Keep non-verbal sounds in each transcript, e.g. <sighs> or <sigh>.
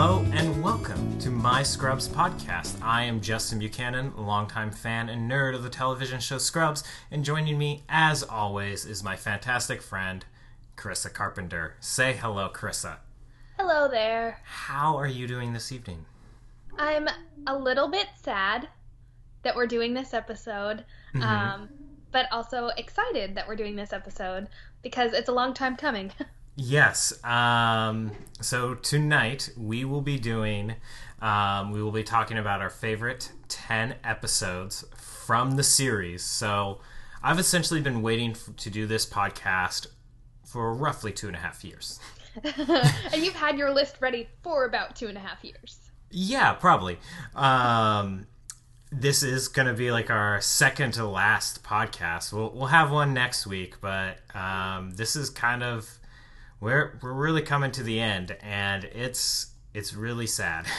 Hello and welcome to My Scrubs podcast. I am Justin Buchanan, a longtime fan and nerd of the television show Scrubs, and joining me, as always, is my fantastic friend, Carissa Carpenter. Say hello, Carissa. Hello there. How are you doing this evening? I'm a little bit sad that we're doing this episode, Mhm. um, but also excited that we're doing this episode because it's a long time coming. <laughs> Yes. Um, so tonight we will be doing, um, we will be talking about our favorite 10 episodes from the series. So I've essentially been waiting f- to do this podcast for roughly two and a half years. <laughs> <laughs> and you've had your list ready for about two and a half years. Yeah, probably. Um, this is going to be like our second to last podcast. We'll, we'll have one next week, but um, this is kind of we're we're really coming to the end, and it's it's really sad. <laughs>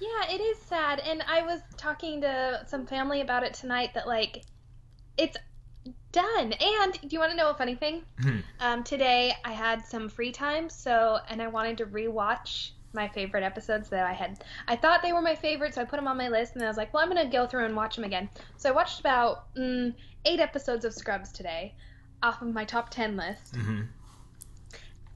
Yeah, it is sad. And I was talking to some family about it tonight that, like, it's done. And do you want to know a funny thing? Hmm. Um, today I had some free time, so, and I wanted to rewatch my favorite episodes that I had. I thought they were my favorite, so I put them on my list, and I was like, well, I'm going to go through and watch them again. So I watched about mm, eight episodes of Scrubs today off of my top 10 list hmm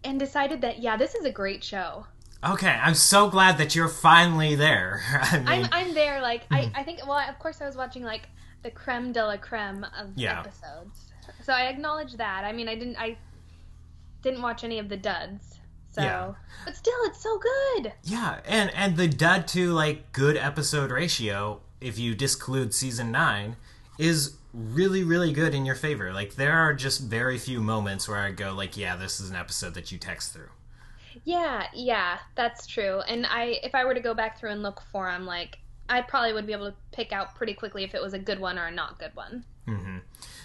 and decided that, yeah, this is a great show. Okay, I'm so glad that you're finally there. <laughs> I mean, I'm I'm there. Like I, Mhm. I think. Well, of course, I was watching like the creme de la creme of Yeah. episodes. So I acknowledge that. I mean, I didn't. I didn't watch any of the duds. So, Yeah. but still, it's so good. yeah, and and the dud to like good episode ratio, if you disclude season nine, is really really good in your favor. Like there are just very few moments where I go like, yeah, this is an episode that you text through. Yeah, yeah, that's true. And I, if I were to go back through and look for them, like I probably would be able to pick out pretty quickly if it was a good one or a not good one. hmm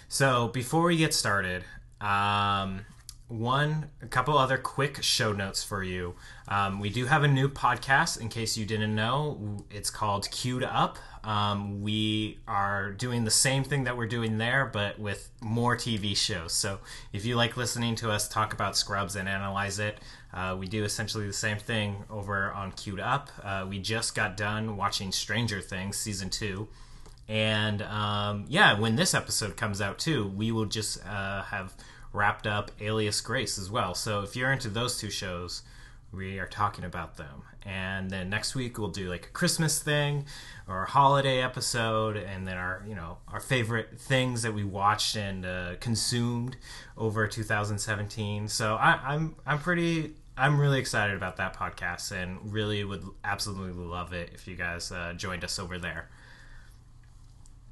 So before we get started, um, one, a couple other quick show notes for you. Um, we do have a new podcast. In case you didn't know, it's called Queued Up. Um, we are doing the same thing that we're doing there, but with more TV shows. So if you like listening to us talk about Scrubs and analyze it, uh, we do essentially the same thing over on Queued Up. Uh, we just got done watching Stranger Things season two. And um, yeah, when this episode comes out too, we will just uh, have wrapped up Alias Grace as well. So if you're into those two shows, we are talking about them. And then next week we'll do like a Christmas thing or a holiday episode, and then our you know our favorite things that we watched and uh, consumed over 2017. So I, I'm I'm pretty. I'm really excited about that podcast and really would absolutely love it if you guys uh, joined us over there.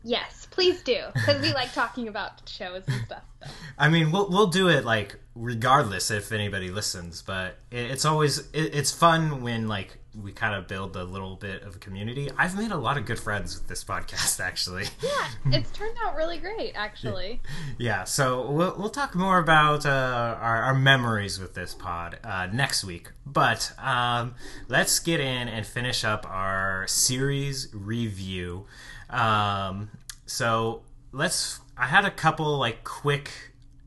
Yes, please do, because we like talking about shows and stuff. So. I mean, we'll we'll do it like regardless if anybody listens, but it, it's always it, it's fun when like we kind of build a little bit of a community. I've made a lot of good friends with this podcast, <laughs> actually. Yeah, it's turned out really great, actually. <laughs> Yeah, so we'll we'll talk more about uh, our, our memories with this pod uh, next week. But um, let's get in and finish up our series review. Um, so let's. I had a couple like quick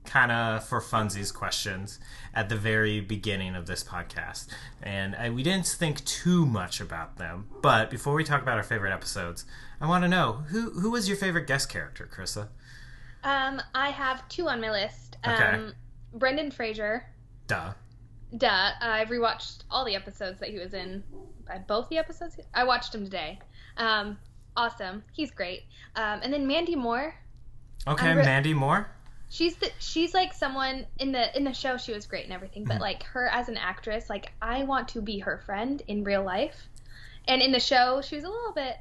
kind of for funsies questions at the very beginning of this podcast, and I, we didn't think too much about them. But before we talk about our favorite episodes, I want to know who who was your favorite guest character, Krissa? Um, I have two on my list. Okay. Um, Brendan Fraser. Duh. Duh. I've rewatched all the episodes that he was in. Both the episodes. I watched him today. Um, awesome. He's great. Um, and then Mandy Moore. Okay, Mandy Moore. She's the, she's like someone in the in the show. She was great and everything, but Mhm. like her as an actress, like I want to be her friend in real life. And in the show, she was a little bit.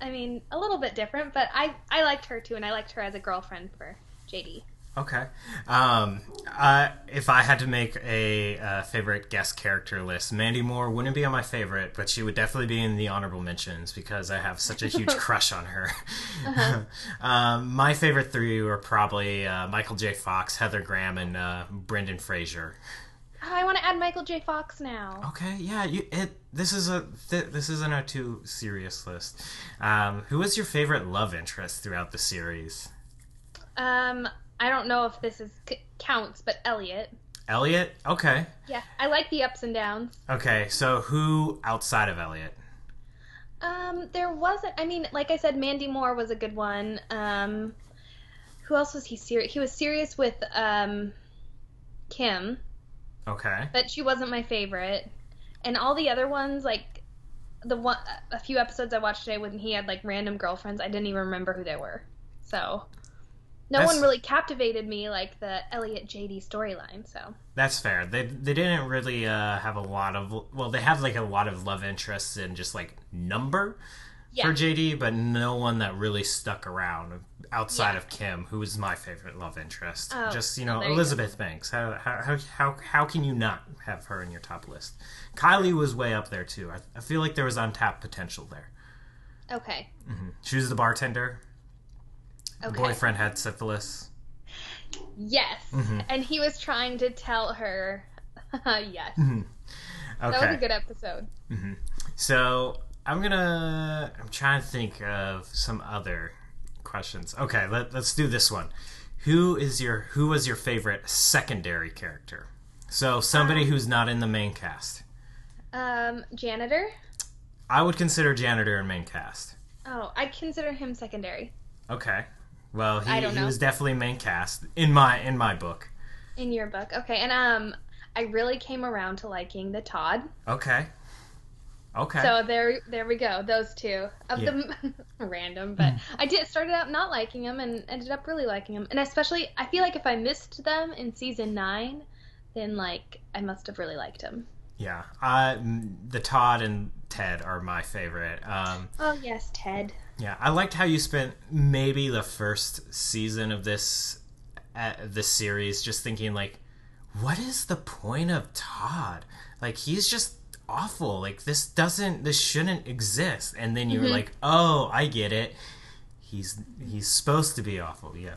I mean, a little bit different, but I I liked her too, and I liked her as a girlfriend for JD. Okay. Um, uh, if I had to make a uh, favorite guest character list, Mandy Moore wouldn't be on my favorite, but she would definitely be in the honorable mentions because I have such a huge <laughs> crush on her. Uh-huh. <laughs> um, my favorite three were probably uh, Michael J. Fox, Heather Graham, and uh, Brendan Fraser. Oh, I want to add Michael J. Fox now. Okay, yeah, you, it. This is a th- this isn't a too serious list. Um, who was your favorite love interest throughout the series? Um, I don't know if this is c- counts, but Elliot. Elliot. Okay. Yeah, I like the ups and downs. Okay. So who outside of Elliot? Um, there wasn't. I mean, like I said, Mandy Moore was a good one. Um, who else was he serious? He was serious with um, Kim, Okay. but she wasn't my favorite. And all the other ones, like the one, a few episodes I watched today when he had like random girlfriends, I didn't even remember who they were. So, no That's- one really captivated me like the Elliot JD storyline. So, That's fair. They they didn't really uh, have a lot of well, they have like a lot of love interests in just like number yeah, for JD, but no one that really stuck around outside Yeah. of Kim, who is my favorite love interest. Oh, just you know you. Elizabeth Banks. How, how how how how can you not have her in your top list? Kylie was way up there too. I, I feel like there was untapped potential there. okay, Mm-hmm. She was the bartender. The okay, boyfriend had syphilis. yes, Mm-hmm. and he was trying to tell her, <laughs> yes, Okay. that was a good episode. So I'm gonna. I'm trying to think of some other questions. Okay, let, let's do this one. Who is your Who was your favorite secondary character? So somebody who's not in the main cast. Um, janitor. I would consider janitor in main cast. Oh, I consider him secondary Okay. Well, he, I don't he know. was definitely main cast in my in my book. in your book. Okay, and um, I really came around to liking the Todd. Okay. Okay. So there, there we go. Those two of Yeah. them, <laughs> random, but I did started out not liking them and ended up really liking them. And especially, I feel like if I missed them in season nine, then like I must have really liked them. yeah. Uh, the Todd and Ted are my favorite. Um, Oh yes, Ted. Yeah, I liked how you spent maybe the first season of this uh, this series just thinking like, what is the point of Todd? Like he's just awful. Like this doesn't this shouldn't exist. And then you're like, oh, I get it. He's he's supposed to be awful. Yeah.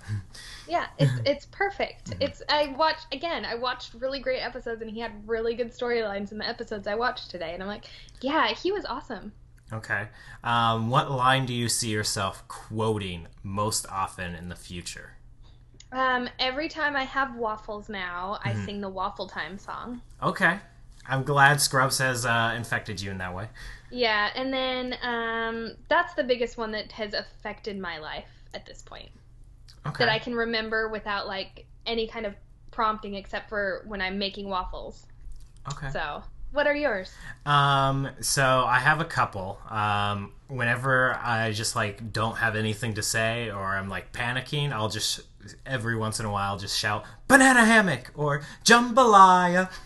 Yeah, <laughs> it's it's perfect. It's I watched again. I watched really great episodes, and he had really good storylines in the episodes I watched today. And I'm like, yeah, he was awesome. Okay. Um, what line do you see yourself quoting most often in the future? Um, every time I have waffles now, I sing the Waffle Time song. Okay. I'm glad Scrubs has uh, infected you in that way. Yeah, and then um, that's the biggest one that has affected my life at this point Okay. that I can remember without like any kind of prompting except for when I'm making waffles. okay. So, what are yours? Um, so I have a couple. Um, whenever I just like don't have anything to say or I'm like panicking, I'll just every once in a while just shout banana hammock or jambalaya. <laughs>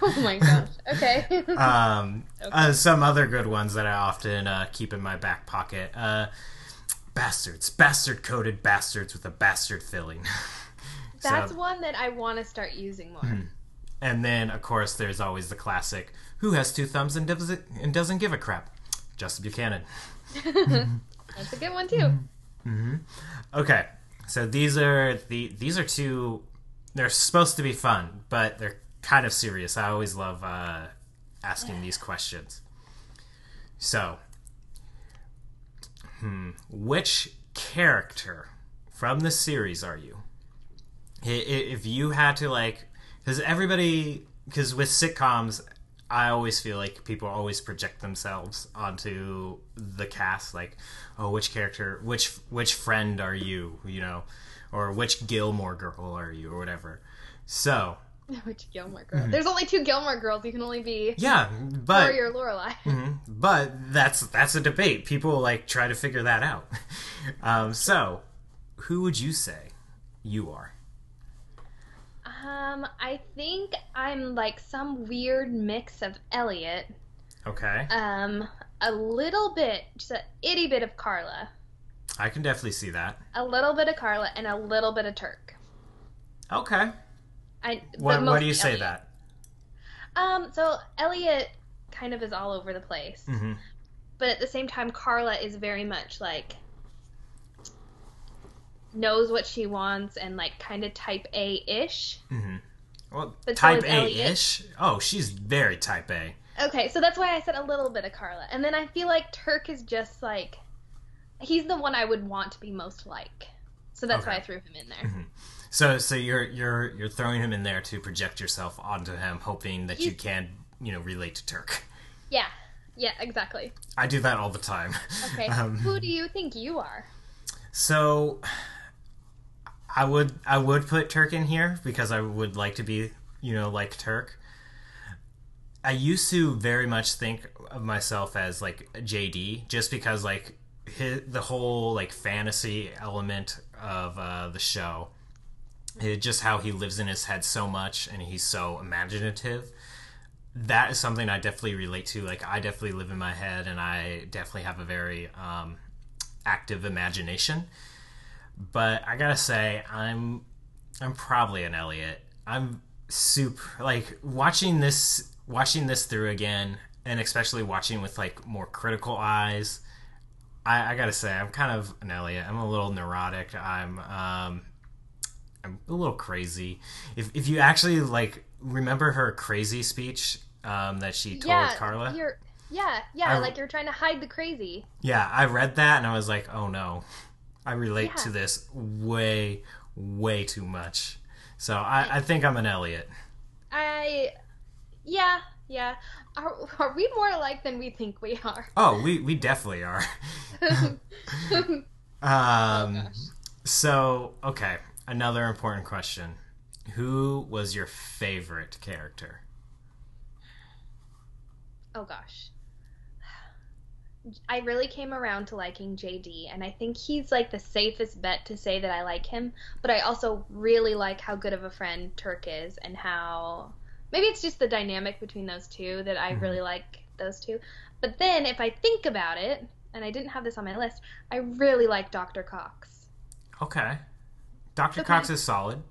Oh my gosh. Okay. <laughs> Um, uh, some other good ones that I often uh, keep in my back pocket. Uh, bastards, bastard coated bastards with a bastard filling. <laughs> So- that's one that I want to start using more. And then of course there's always the classic: who has two thumbs and doesn't and doesn't give a crap? Justin Buchanan. <laughs> That's a good one too. Okay, so these are the these are two. They're supposed to be fun, but they're kind of serious. I always love uh, asking these questions. So, hmm, which character from the series are you? If you had to like, because everybody, because with sitcoms, I always feel like people always project themselves onto the cast, like, oh, which character, which which friend are you, you know, or which Gilmore girl are you, or whatever. So <laughs> Which Gilmore girl? There's only two Gilmore girls. You can only be yeah, but Rory or Lorelai. <laughs> Mhm. But that's that's a debate. People like try to figure that out. <laughs> Um, so, who would you say you are? Um, I think I'm like some weird mix of Elliot, Okay, um, a little bit, just a itty bit of Carla, I can definitely see that. a little bit of Carla, and a little bit of Turk. Okay, I what why do you say Elliot. that? Um, so Elliot kind of is all over the place, hmm but at the same time, Carla is very much like knows what she wants and like kind of type A ish. Mm-hmm. Well, But type is A ish. Oh, she's very type A. Okay, so that's why I said a little bit of Carla. And then I feel like Turk is just like he's the one I would want to be most like. So that's Okay. why I threw him in there. So so you're you're you're throwing him in there to project yourself onto him, hoping that you can you know relate to Turk. Yeah. Yeah, exactly. I do that all the time. Okay. <laughs> Um, Who do you think you are? So I would I would put Turk in here because I would like to be, you know, like Turk. I used to very much think of myself as like JD just because like his, the whole like fantasy element of uh, the show it, just how he lives in his head so much and he's so imaginative that is something I definitely relate to. Like I definitely live in my head, and I definitely have a very um, active imagination. But I gotta say, I'm I'm probably an Elliot. I'm super like watching this watching this through again, and especially watching with like more critical eyes. I, I gotta say, I'm kind of an Elliot. I'm a little neurotic. I'm um, I'm a little crazy. If if you actually like remember her crazy speech um, that she told yeah, Carla, You're yeah, yeah, I- like you're trying to hide the crazy. yeah, I read that and I was like, oh no, I relate Yeah. to this way, way too much. So I, I think I'm an Elliot. I yeah, yeah. Are, are we more alike than we think we are? Oh, we we definitely are. <laughs> <laughs> um, gosh. so okay, another important question: Who was your favorite character? oh gosh. I really came around to liking JD, and I think he's like the safest bet to say that I like him. But I also really like how good of a friend Turk is, and how maybe it's just the dynamic between those two that I mm-hmm. really like those two. But then if I think about it, and I didn't have this on my list, I really like Dr. Cox. Okay, Doctor Okay. Cox is solid.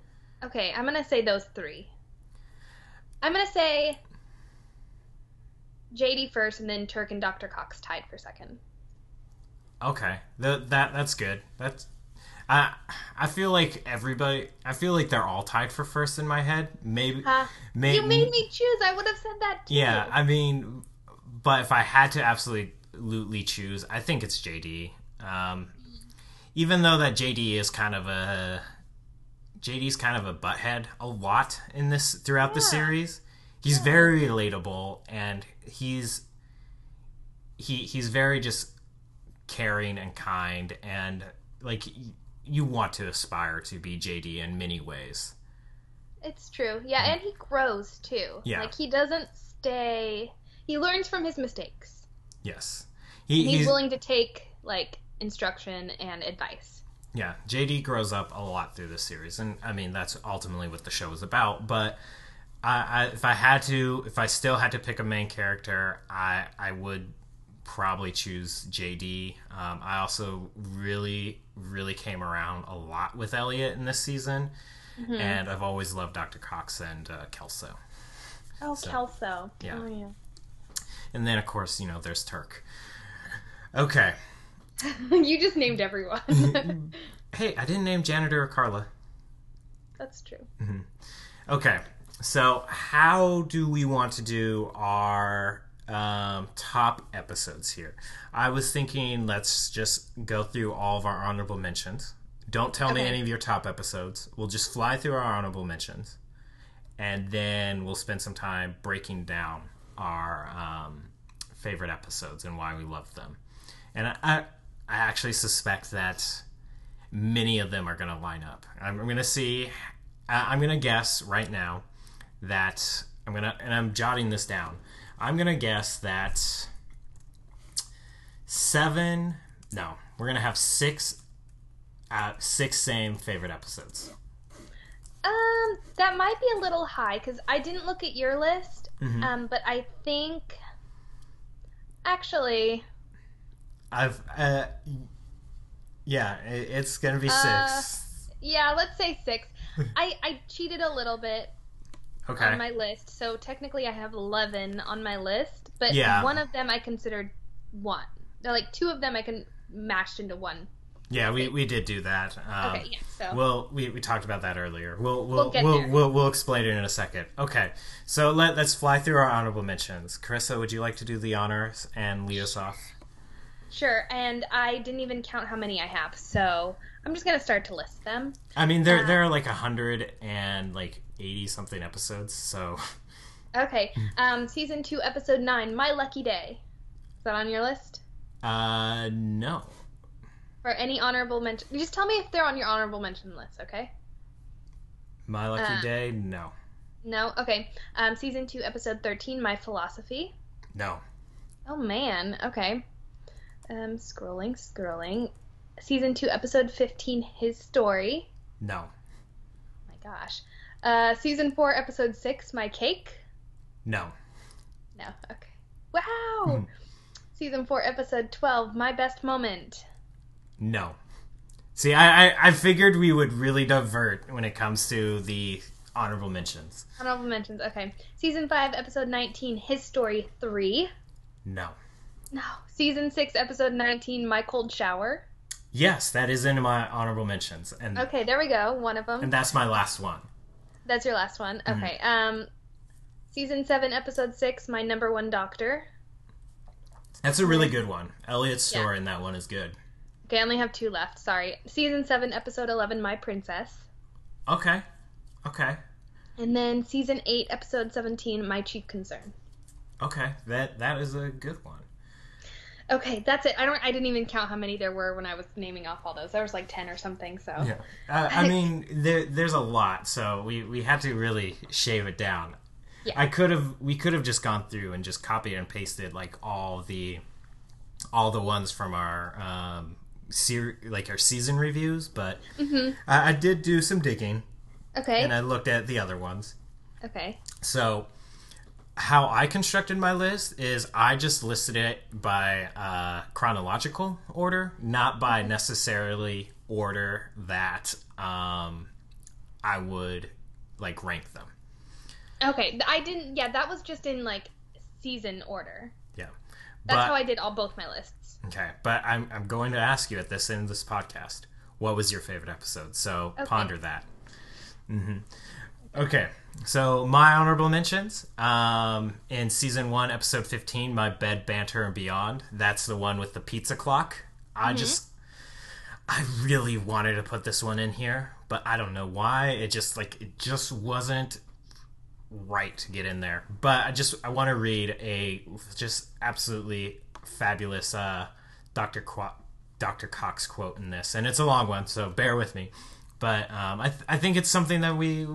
Okay, I'm gonna say those three. I'm gonna say JD first, and then Turk and Dr. Cox tied for second. Okay, Th- that that's good. That's I I feel like everybody. I feel like they're all tied for first in my head. Maybe may- you made me choose. I would have said that too. Yeah, I mean, but if I had to absolutely choose, I think it's JD. Um, even though that JD is kind of a JD's kind of a butthead a lot in this throughout the series. He's very relatable, and he's he he's very just caring and kind, and like y- you want to aspire to be JD in many ways. It's true. Yeah, and he grows too. Yeah. Like he doesn't stay. He learns from his mistakes. Yes, he, And he's, willing to take like instruction and advice. Yeah, JD grows up a lot through this series, and I mean that's ultimately what the show is about. But I, I, if I had to, if I still had to pick a main character, I I would probably choose JD. Um, I also really really came around a lot with Elliot in this season, and I've always loved Dr. Cox and uh, Kelso. Oh, So, Kelso. yeah. Oh, yeah. And then of course you know there's Turk. Okay, <laughs> you just named everyone. <laughs> <laughs> hey, I didn't name janitor or Carla. That's true. Okay, so how do we want to do our um, top episodes here? I was thinking let's just go through all of our honorable mentions. Don't tell me any of your top episodes. We'll just fly through our honorable mentions, and then we'll spend some time breaking down our um, favorite episodes and why we love them. And I, I, I actually suspect that many of them are going to line up. I'm going to see. I- I'm going to guess right now that I'm to, and I'm jotting this down. I'm to guess that seven. No, we're to have six. Uh, six same favorite episodes. Um, that might be a little high because I didn't look at your list. Mhm. Um, but I think actually, I've, uh, yeah, it's to be Uh, six. yeah, let's say six. <laughs> I I cheated a little bit okay. on my list, so technically I have eleven on my list. But Yeah. one of them I considered one. They're like two of them I can mashed into one. yeah, we, we did do that. Um, Okay, yeah. So Well, we, we talked about that earlier. We'll we'll We'll we'll, we'll, we'll explain it in a second. Okay, so let let's fly through our honorable mentions. Carissa, would you like to do the honors and lead us off? Sure, and I didn't even count how many I have, so I'm just gonna start to list them. I mean, there Uh, there are like a hundred and like eighty something episodes, so Okay, um, season two, episode nine, My Lucky Day. Is that on your list? uh no. Or any honorable mention? Just tell me if they're on your honorable mention list, okay? My lucky Uh. day, no. No? Okay. Um, season two, episode 13, My Philosophy. No. Oh man, okay. Um, scrolling, scrolling. Season two, episode 15, His Story. No. my gosh. Uh, season four, episode six, My Cake. No. No, okay. Wow! Hmm. Season four, episode 12, My Best Moment. No. See, I, I I figured we would really divert when it comes to the honorable mentions. Honorable mentions, okay. Season five, episode 19, His Story 3. No. No. Season six, episode 19, My Cold Shower. Yes, that is in my honorable mentions, and Okay, there we go. One of them. and that's my last one. That's your last one. Mm-hmm. Okay. Um, season seven, episode six, My Number One Doctor. That's a really good one. Elliot's Yeah. story in that one is good. Okay, I only have two left. Sorry. Season seven, episode 11, My Princess. Okay. Okay. And then season eight, episode 17, My Chief Concern. Okay. That that is a good one. Okay, that's it. I don't. I didn't even count how many there were when I was naming off all those. There was like ten or something. So Yeah. Uh, I mean, there, there's a lot, so we, we had to really shave it down. Yeah. I could have we could have just gone through and just copied and pasted like all the all the ones from our um ser- like our season reviews, but Mhm. I, I did do some digging okay, and I looked at the other ones. okay, So, how I constructed my list is I just listed it by uh, chronological order, not by necessarily order that um, I would like rank them. okay. I didn't. Yeah, that was just in like season order. Yeah, That's how I did all both my lists. okay, but I'm I'm going to ask you at this end of this podcast, what was your favorite episode? So Okay. ponder that. hmm Okay, so my honorable mentions um, in season one, episode fifteen, my bed banter and beyond. That's the one with the pizza clock. I just, I really wanted to put this one in here, but I don't know why. It just like it just wasn't right to get in there. But I just I want to read a just absolutely fabulous uh, Dr. Qu- Dr. Cox quote in this, and it's a long one, so bear with me. But um, I, th- I think it's something that we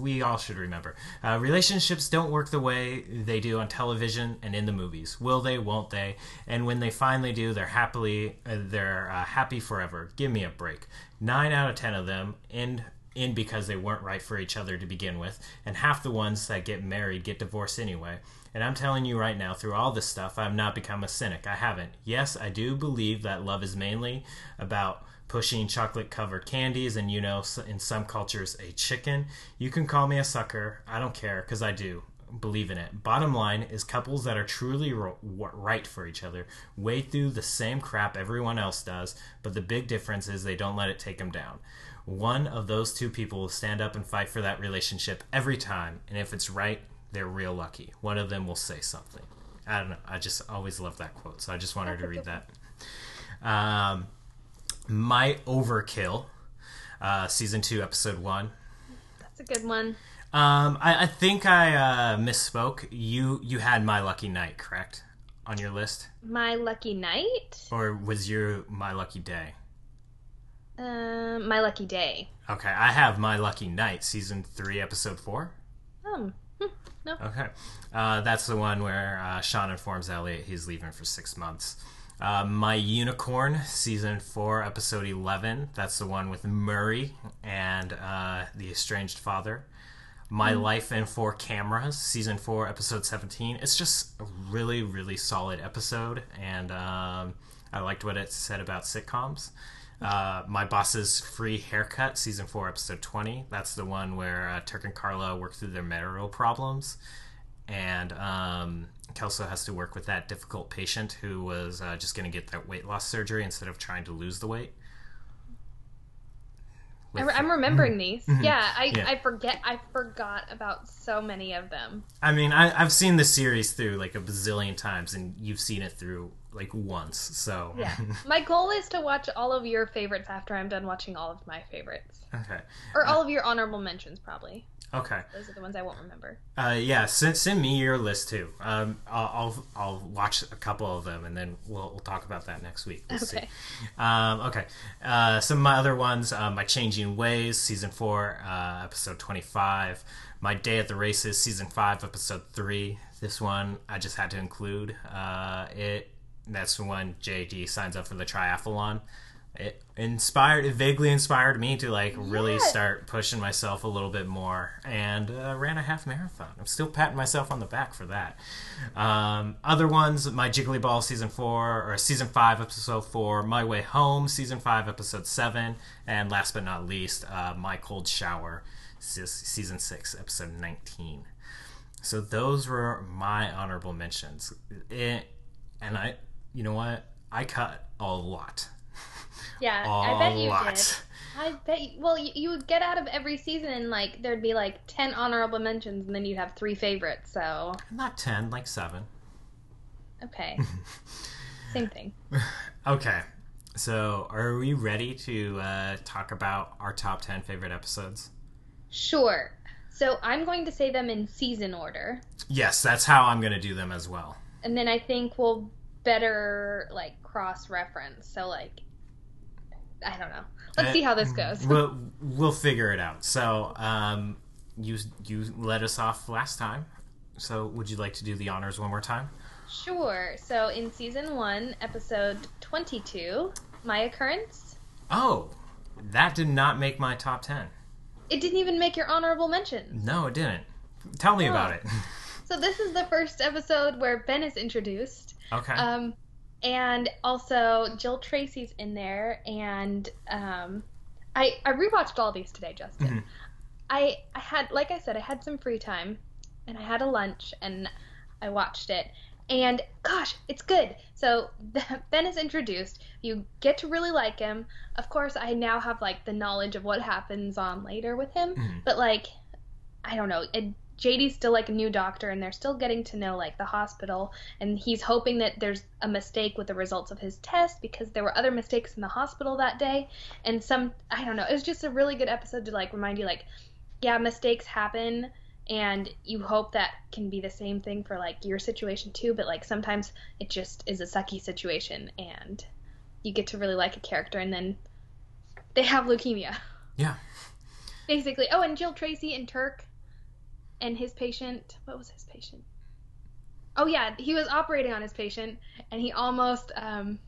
we all should remember. Uh, relationships don't work the way they do on television and in the movies. Will they? Won't they? And when they finally do, they're happily uh, they're uh, happy forever. Give me a break. Nine out of ten of them end in because they weren't right for each other to begin with, and half the ones that get married get divorced anyway. And I'm telling you right now, through all this stuff, I've not become a cynic. I haven't. Yes, I do believe that love is mainly about pushing chocolate covered candies and, you know, in some cultures, a chicken. You can call me a sucker. I don't care, because I do believe in it. Bottom line is couples that are truly ro- right for each other wade through the same crap everyone else does, but the big difference is they don't let it take them down. One of those two people will stand up and fight for that relationship every time, and if it's right, they're real lucky. One of them will say something. I don't know. I just always love that quote, so I just wanted to read that. Um, my overkill, uh, season two, episode one. That's a good one. Um, I, I think I uh, misspoke. You you had my lucky night, correct, on your list, My lucky night. or was your my lucky day? Um, my lucky day. Okay, I have my lucky night, season three, episode four. Um, no. Okay, uh, that's the one where uh, Sean informs Elliot he's leaving for six months. Uh, my unicorn, season four, episode eleven. That's the one with Murray and uh, the estranged father. My Life in Four Cameras, season four, episode 17. It's just a really, really solid episode, and um, I liked what it said about sitcoms. Uh, My Boss's Free Haircut, season four, episode 20. That's the one where uh, Turk and Carla work through their marital problems, and um, Kelso has to work with that difficult patient who was uh, just going to get that weight loss surgery instead of trying to lose the weight. I With- re- I'm remembering these. Yeah, I, Mm-hmm. Yeah. I forget. I forgot about so many of them. I mean, I, I've seen the series through like a bazillion times, and you've seen it through like once. So Yeah. <laughs> My goal is to watch all of your favorites after I'm done watching all of my favorites. okay, Or all of your honorable mentions, probably. Okay. Those are the ones I won't remember. Uh, yeah, send, send me your list too. Um, I'll, I'll I'll watch a couple of them and then we'll we'll talk about that next week. We'll Okay. see. Um, okay. Uh, some of my other ones: uh, My Changing Ways, season four, uh, episode twenty-five. My Day at the Races, season five, episode three. This one I just had to include. Uh, it that's when JD signs up for the triathlon. It inspired, it vaguely inspired me to like really Yes. start pushing myself a little bit more, and uh, ran a half marathon. I'm still patting myself on the back for that. Um, other ones, my Jiggly Ball season four or season five episode four, My Way Home season five episode seven, and last but not least, uh, My Cold Shower season six episode nineteen. So those were my honorable mentions. It, and I, you know what? I cut a lot. Yeah, I bet you lot. did. I bet you, well, you, you would get out of every season and like there'd be like 10 honorable mentions and then you'd have three favorites. So, Not 10, like 7. okay. <laughs> Same thing. Okay. So, are we ready to uh, talk about our top 10 favorite episodes? Sure. So, I'm going to say them in season order. Yes, that's how I'm going to do them as well. And then I think we'll better like cross reference. So, like, I don't know. Let's Uh, see how this goes. We'll, we'll figure it out. So, um, you, you let us off last time. So, would you like to do the honors one more time? Sure. So, in season one, episode 22, My Occurrence, Oh, that did not make my top 10. it didn't even make your honorable mention. No, it didn't. Tell me about Oh. it. <laughs> So this is the first episode where Ben is introduced, okay. um, and also Jill Tracy's in there, and um, I I rewatched all these today, Justin. Mhm. I I had like I said I had some free time, and I had a lunch, and I watched it, and gosh, it's good. So <laughs> Ben is introduced. You get to really like him. Of course, I now have like the knowledge of what happens on later with him, Mhm. but like I don't know. It, JD's still like a new doctor, and they're still getting to know like the hospital, and he's hoping that there's a mistake with the results of his test because there were other mistakes in the hospital that day, and some I don't know. It was just a really good episode to like remind you like, yeah, mistakes happen, and you hope that can be the same thing for like your situation too, but like sometimes it just is a sucky situation, and you get to really like a character, and then they have leukemia yeah. basically. Oh, and Jill Tracy and Turk and his patient. What was his patient? Oh yeah, he was operating on his patient, and he almost, um,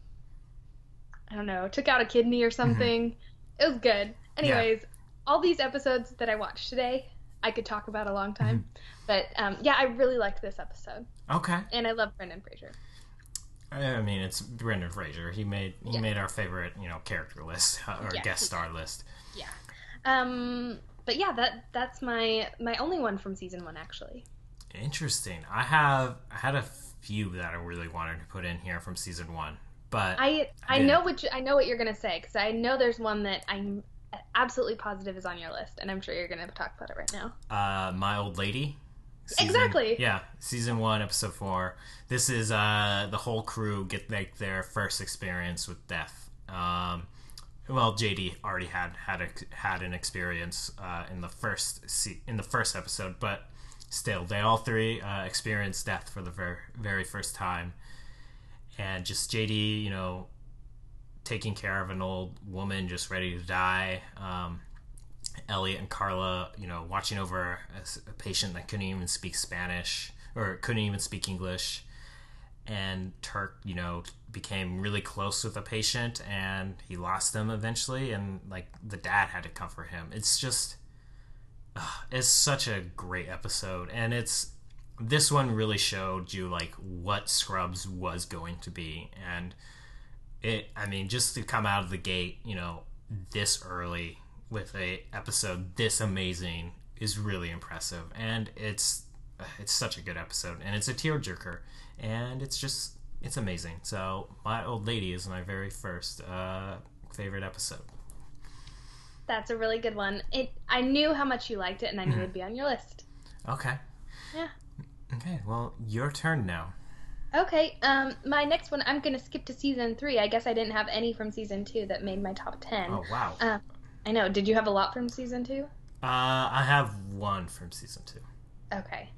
I don't know, took out a kidney or something. It was good. Anyways, all these episodes that I watched today, I could talk about a long time. But um, yeah, I really liked this episode, Okay. and I love Brendan Fraser. I mean, it's Brendan Fraser. He made he Yeah. made our favorite, you know, character list uh, or Yeah, guest star list. Yeah. Um, but yeah, that that's my my only one from season one actually. Interesting. I have I had a few that I really wanted to put in here from season one, but I I know which I know what you're gonna say because I know there's one that I'm absolutely positive is on your list, and I'm sure you're gonna talk about it right now. uh, my old lady. season- Exactly. Yeah, season one, episode four. This is uh, the whole crew get like their first experience with death. Um, well, JD already had had a, had an experience uh, in the first in the first episode, but still, they all three uh, experienced death for the very very first time, and just JD, you know, taking care of an old woman just ready to die. Um, Elliot and Carla, you know, watching over a patient that couldn't even speak Spanish or couldn't even speak English. And Turk, you know, became really close with a patient and he lost them eventually. And like the dad had to comfort him. It's just, ugh, it's such a great episode. And it's, this one really showed you like what Scrubs was going to be. And it, I mean, just to come out of the gate, you know, this early with a episode this amazing is really impressive and it's it's such a good episode and it's a tearjerker and it's just it's amazing so my old lady is my very first uh favorite episode That's a really good one. It I knew how much you liked it, and I knew Mhm. it'd be on your list. okay Yeah. okay well your turn now Okay, um, my next one, I'm gonna skip to season three. I guess I didn't have any from season two that made my top ten. Oh wow. Uh, I know. Did you have a lot from season two? Uh, I have one from season two. Okay.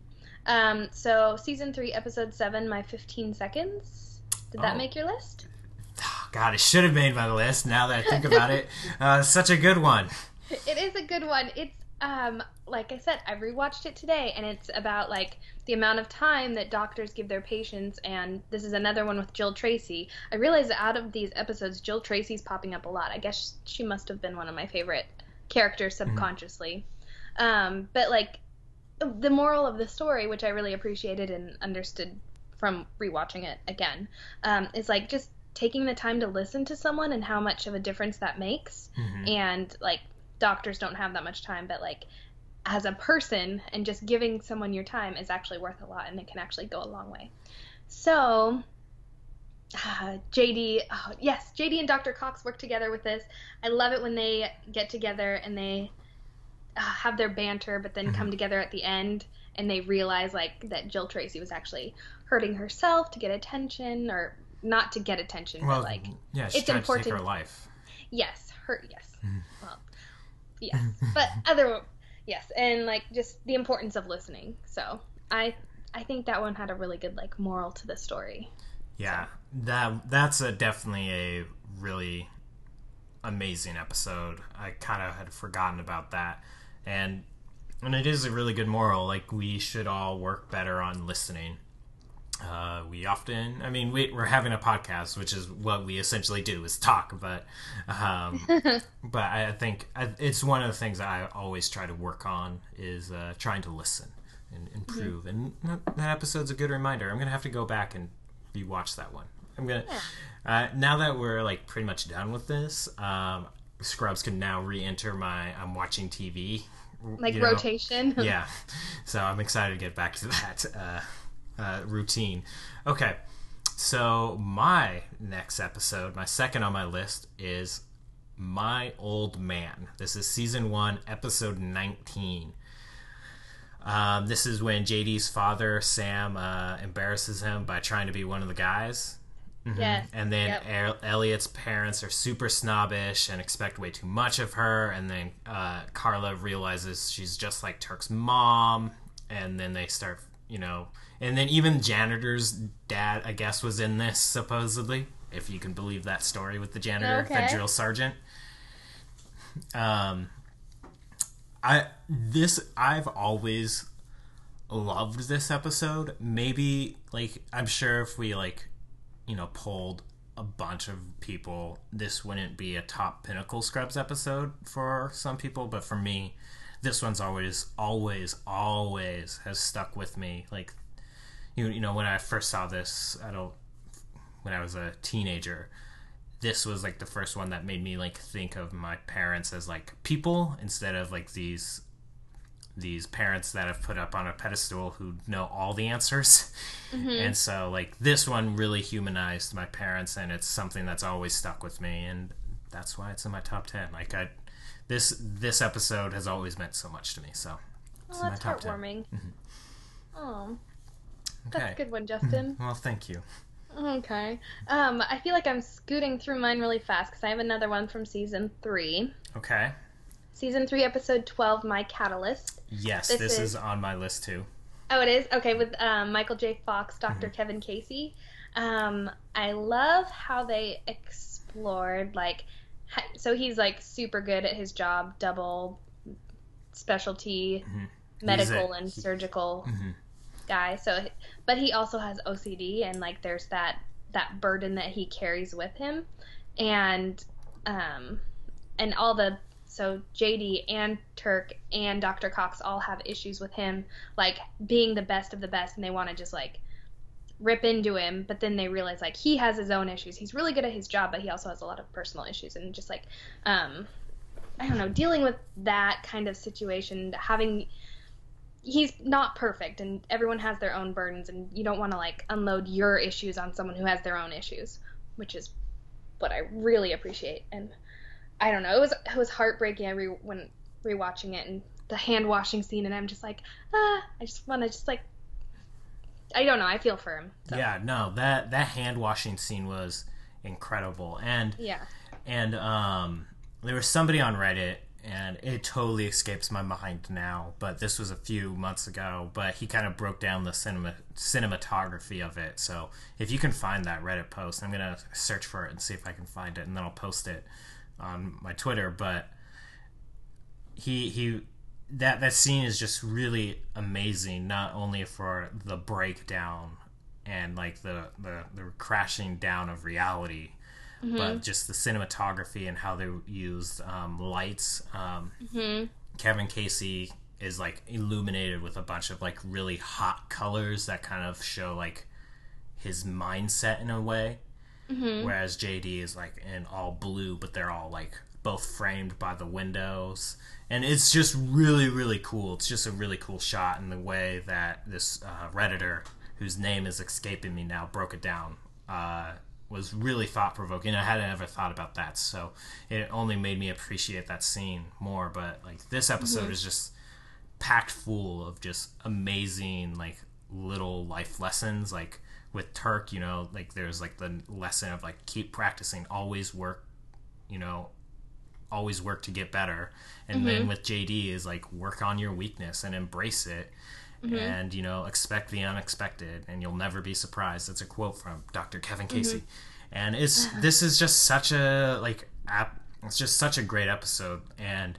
Um, so season three, episode seven, my 15 seconds. Did that Oh. make your list? God, it should have made my list. Now that I think about it, <laughs> uh, such a good one. It is a good one. It's um like I said, I rewatched it today and it's about like the amount of time that doctors give their patients and this is another one with Jill Tracy. I realize that out of these episodes Jill Tracy's popping up a lot. I guess she must have been one of my favorite characters subconsciously. Um but like the moral of the story, which I really appreciated and understood from rewatching it again, um, is like just taking the time to listen to someone and how much of a difference that makes. Mhm. and like doctors don't have that much time but like as a person and just giving someone your time is actually worth a lot and it can actually go a long way. So <sighs> uh, jd oh, yes jd and dr cox work together with this. I love it when they get together and they have their banter but then come together at the end and they realize like that jill tracy was actually hurting herself to get attention or not to get attention Well, but like yeah, it's trying to take important- her life. Yes, her yes. Mm-hmm. Well, yes, <laughs> but other yes, and like just the importance of listening. So I I think that one had a really good like moral to the story. Yeah, that that's a definitely a really amazing episode. I kind of had forgotten about that, and and it is a really good moral. Like we should all work better on listening. Uh, we often, I mean, we, we're having a podcast, which is what we essentially do is talk. But, um, <laughs> but I think I, it's one of the things I always try to work on is uh, trying to listen and improve. And that, that episode's a good reminder. I'm gonna have to go back and rewatch that one. I'm gonna uh, now that we're like pretty much done with this. Um, Scrubs can now re-enter my I'm watching TV Like you know? rotation. <laughs> yeah. So I'm excited to get back to that uh, uh, routine. Okay. So my next episode, my second on my list, is My Old Man. This is season one, episode 19. Um, this is when JD's father, Sam, uh, embarrasses him by trying to be one of the guys. Yes. And then Yep. El- Elliot's parents are super snobbish and expect way too much of her. And then uh, Carla realizes she's just like Turk's mom. And then they start, you know, and then even janitor's dad, I guess, was in this supposedly, if you can believe that story with the janitor, the drill sergeant. Um, I this I've always loved this episode. Maybe like I'm sure if we like you know polled a bunch of people, this wouldn't be a top Pinnacle Scrubs episode for some people, but for me, this one's always always always has stuck with me. Like you you know when I first saw this, I don't when I was a teenager this was like the first one that made me like think of my parents as like people instead of like these these parents that have put up on a pedestal who know all the answers. Mm-hmm. And so like this one really humanized my parents and it's something that's always stuck with me and that's why it's in my top 10 like i this this episode has always meant so much to me so Oh, my that's top 10 heartwarming. Oh, okay that's a good one, mm-hmm. Justin. well thank you. Okay. Um, I feel like I'm scooting through mine really fast because I have another one from season three. okay Season three, episode twelve, My Catalyst. yes This this, is- is on my list too Oh, it is okay with um, Michael J. Fox, doctor Kevin Casey. Um, I love how they explored like, so he's like super good at his job, double specialty, medical a- and surgical Mhm. guy. So, but he also has OCD, and like there's that that burden that he carries with him, and um, and all the so JD and Turk and Dr. Cox all have issues with him, like being the best of the best, and they want to just like rip into him, but then they realize like he has his own issues. He's really good at his job, but he also has a lot of personal issues, and just like um, I don't know, dealing with that kind of situation, having he's not perfect and everyone has their own burdens and you don't want to like unload your issues on someone who has their own issues which is what i really appreciate and i don't know it was it was heartbreaking i re when rewatching it and the hand washing scene and i'm just like ah i just want to just like I don't know. I feel for him. So. Yeah, no, that that hand washing scene was incredible, and Yeah. and um, there was somebody on Reddit, and it totally escapes my mind now, but this was a few months ago. But he kind of broke down the cinema cinematography of it. So if you can find that Reddit post, I'm gonna search for it and see if I can find it, and then I'll post it on my Twitter. But he he that that scene is just really amazing not only for the breakdown and like the the, the crashing down of reality but just the cinematography and how they used um, lights. Um, kevin casey is like illuminated with a bunch of like really hot colors that kind of show like his mindset in a way whereas jd is like in all blue but they're all like both framed by the windows. And it's just really really cool. It's just a really cool shot in the way that this uh, redditor whose name is escaping me now broke it down. Uh, was really thought provoking i hadn't ever thought about that so it only made me appreciate that scene more. But like this episode is just packed full of just amazing like little life lessons. Like with turk you know like there's like the lesson of like keep practicing always work you know always work to get better. And then mm-hmm. with jd is like work on your weakness and embrace it mm-hmm. and you know expect the unexpected and you'll never be surprised. That's a quote from dr kevin mm-hmm. casey. And it's <sighs> this is just such a like app it's just such a great episode. And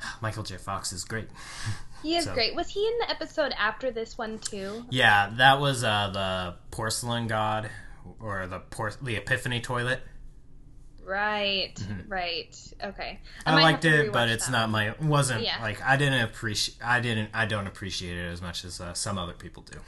<sighs> michael j. Fox is great <laughs> He is So- great. Was he in the episode after this one too? yeah that was uh the porcelain god or the por- the epiphany toilet Right. Right. Okay. Mm-hmm. I, liked it, but it's that not my. It wasn't Yeah. like I didn't appreciate. I didn't. I don't appreciate it as much as uh, some other people do.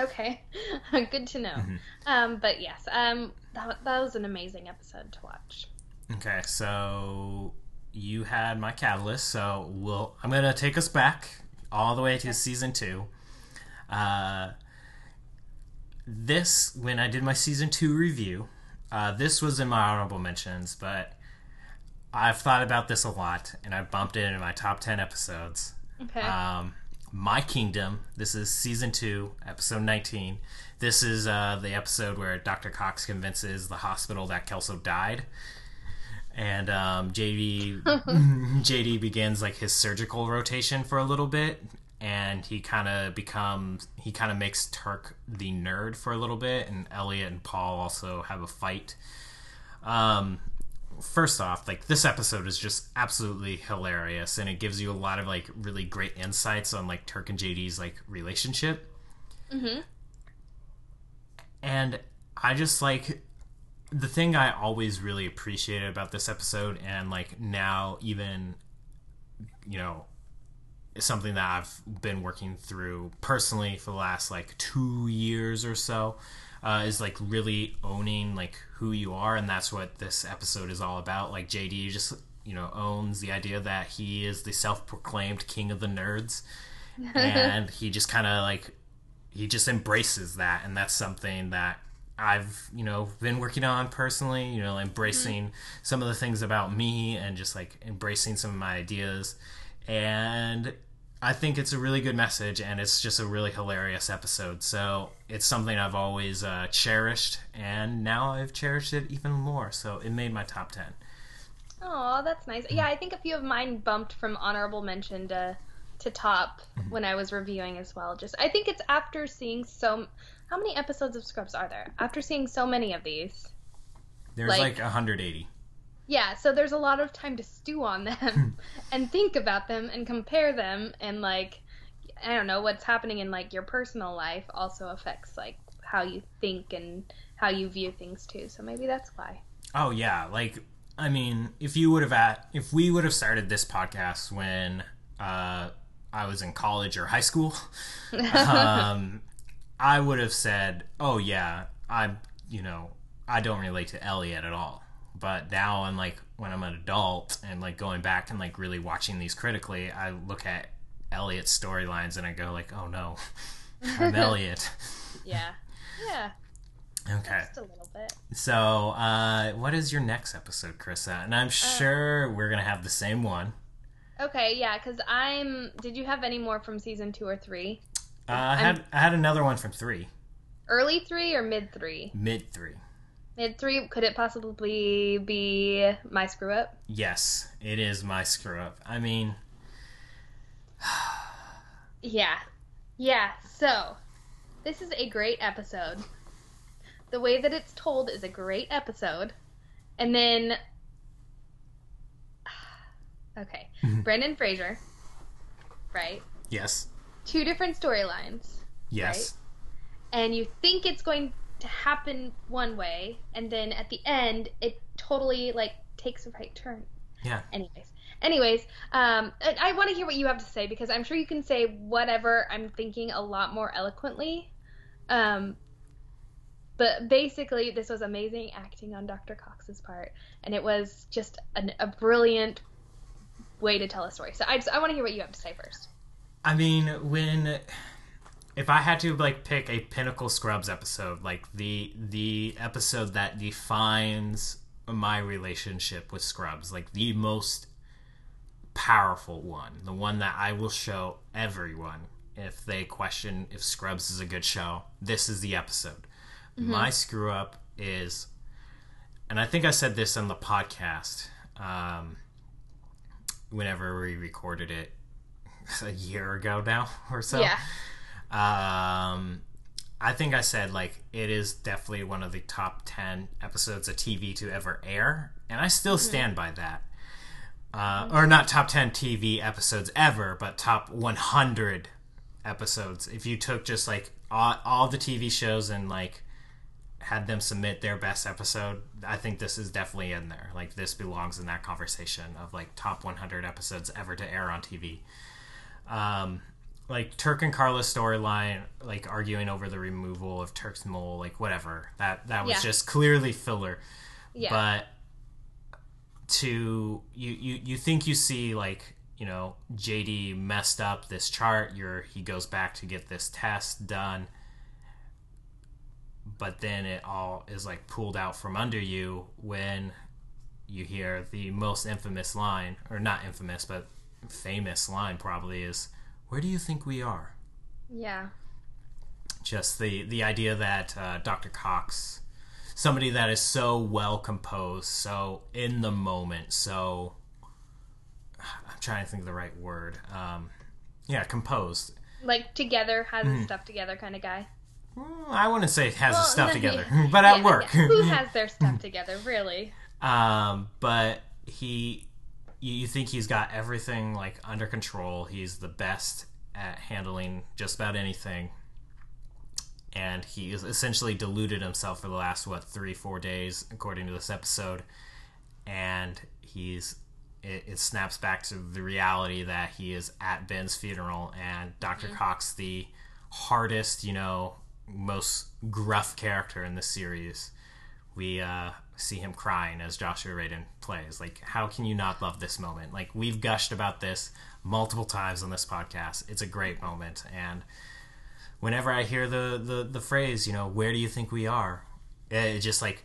Okay. <laughs> Good to know. Mm-hmm. Um, but yes, um, that, that was an amazing episode to watch. Okay, so you had my catalyst. So we'll. I'm gonna take us back all the way to season two. Uh, this when I did my season two review. Uh, this was in my honorable mentions, but I've thought about this a lot, and I bumped it in my top ten episodes. Okay. um, My Kingdom. This is season two, episode 19. This is uh, the episode where Dr. Cox convinces the hospital that Kelso died. And um, JD <laughs> JD begins like his surgical rotation for a little bit, and he kind of becomes he kind of makes Turk the nerd for a little bit, and Elliot and Paul also have a fight. Um, first off, like this episode is just absolutely hilarious, and it gives you a lot of like really great insights on like Turk and JD's like relationship. Mm-hmm. And I just like the thing I always really appreciated about this episode, and like now even, you know, something that I've been working through personally for the last like two years or so. Uh, is like really owning like who you are, and that's what this episode is all about. Like JD just you know owns the idea that he is the self-proclaimed king of the nerds, <laughs> and he just kind of like he just embraces that, and that's something that I've you know been working on personally. You know, embracing some of the things about me, and just like embracing some of my ideas, and I think it's a really good message, and it's just a really hilarious episode. So it's something I've always uh, cherished, and now I've cherished it even more. So it made my top ten. Oh, that's nice. Yeah, I think a few of mine bumped from honorable mention to to top Mm-hmm. when I was reviewing as well. Just I think it's after seeing so how many episodes of Scrubs are there? After seeing so many of these. There's Like- like, 180. Yeah, so there's a lot of time to stew on Hmm. them <laughs> and think about them and compare them and like I don't know what's happening in like your personal life also affects like how you think and how you view things too. So maybe that's why. Oh yeah, like I mean, if you would have at if we would have started this podcast when uh, I was in college or high school, <laughs> um, I would have said, "Oh yeah, I'm you know I don't relate to Elliot at all." But now I'm like when I'm an adult and like going back and like really watching these critically, I look at Elliot's storylines and I go like, "Oh no, <laughs> I'm Elliot." Yeah. <laughs> Yeah, Okay. just a little bit. So, uh, what is your next episode, Krissa? And I'm sure we're gonna have the same one. Okay, yeah, because I'm. Did you have any more from season two or three? Uh, I had I had another one from three, Early three or mid three? mid three. Mid three. Could it possibly be my screw up? Yes, it is my screw up. I mean, <sighs> Yeah. Yeah. So, this is a great episode. The way that it's told is a great episode. And then. <sighs> Okay. <laughs> Brendan Fraser. Right? yes, Two different storylines. yes, And you think it's going to happen one way. And then at the end, it totally, like, takes a right turn. yeah. anyways anyways um i, I want to hear what you have to say because i'm sure you can say whatever i'm thinking a lot more eloquently um but basically this was amazing acting on dr cox's part and it was just an, a brilliant way to tell a story so i just i want to hear what you have to say first I mean, when if I had to like pick a pinnacle Scrubs episode, like the the episode that defines my relationship with Scrubs, like the most powerful one, the one that I will show everyone if they question if Scrubs is a good show. This is the episode. My screw up is, and I think I said this on the podcast um, whenever we recorded it <laughs> a year ago now or so. yeah Um, I think I said like it is definitely one of the top ten episodes of TV to ever air, and I still stand by that. Uh, or not top ten TV episodes ever, but top one hundred episodes. If you took just like all, all the TV shows and like had them submit their best episode, I think this is definitely in there. Like this belongs in that conversation of like top 100 episodes ever to air on TV. Um, like Turk and Carla's storyline, like arguing over the removal of Turk's mole, like whatever. That that was Yeah. just clearly filler. yeah But to you, you you think you see like you know JD messed up this chart. You're he goes back to get this test done, but then it all is like pulled out from under you when you hear the most infamous line, or not infamous, but famous line probably is, "Where do you think we are?" yeah just the the idea that uh, Dr. Cox, somebody that is so well composed, so in the moment, so I'm trying to think of the right word. Um, yeah, composed. like together has his stuff together kind of guy Mm, I wouldn't say has Well, his stuff together, yeah. <laughs> <laughs> but at Yeah, work. yeah. who <laughs> has their stuff together really Um, but he, you, you think he's got everything like under control. He's the best at handling just about anything, and he has essentially deluded himself for the last what three, four days, according to this episode. And he's it, it snaps back to the reality that he is at Ben's funeral, and doctor Cox, the hardest, you know, most gruff character in the series we uh, see him crying as Joshua Radin plays. Like, how can you not love this moment? Like, we've gushed about this multiple times on this podcast. It's a great moment, and whenever I hear the the, the phrase, you know, where do you think we are? It just like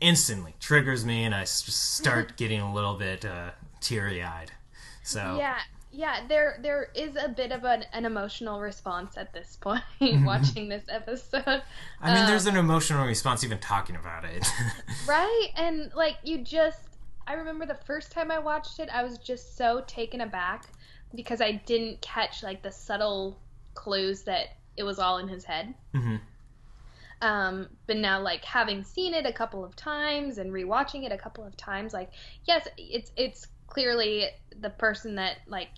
instantly triggers me, and I just start <laughs> getting a little bit uh, teary eyed. So Yeah, yeah. There, there is a bit of an, an emotional response at this point <laughs> watching this episode, I mean, there's Um, an emotional response even talking about it. <laughs> right? And like you just, I remember the first time I watched it, I was just so taken aback because I didn't catch like the subtle clues that it was all in his head. Mhm. Um, but now, like having seen it a couple of times and rewatching it a couple of times, like yes, it's it's clearly the person that like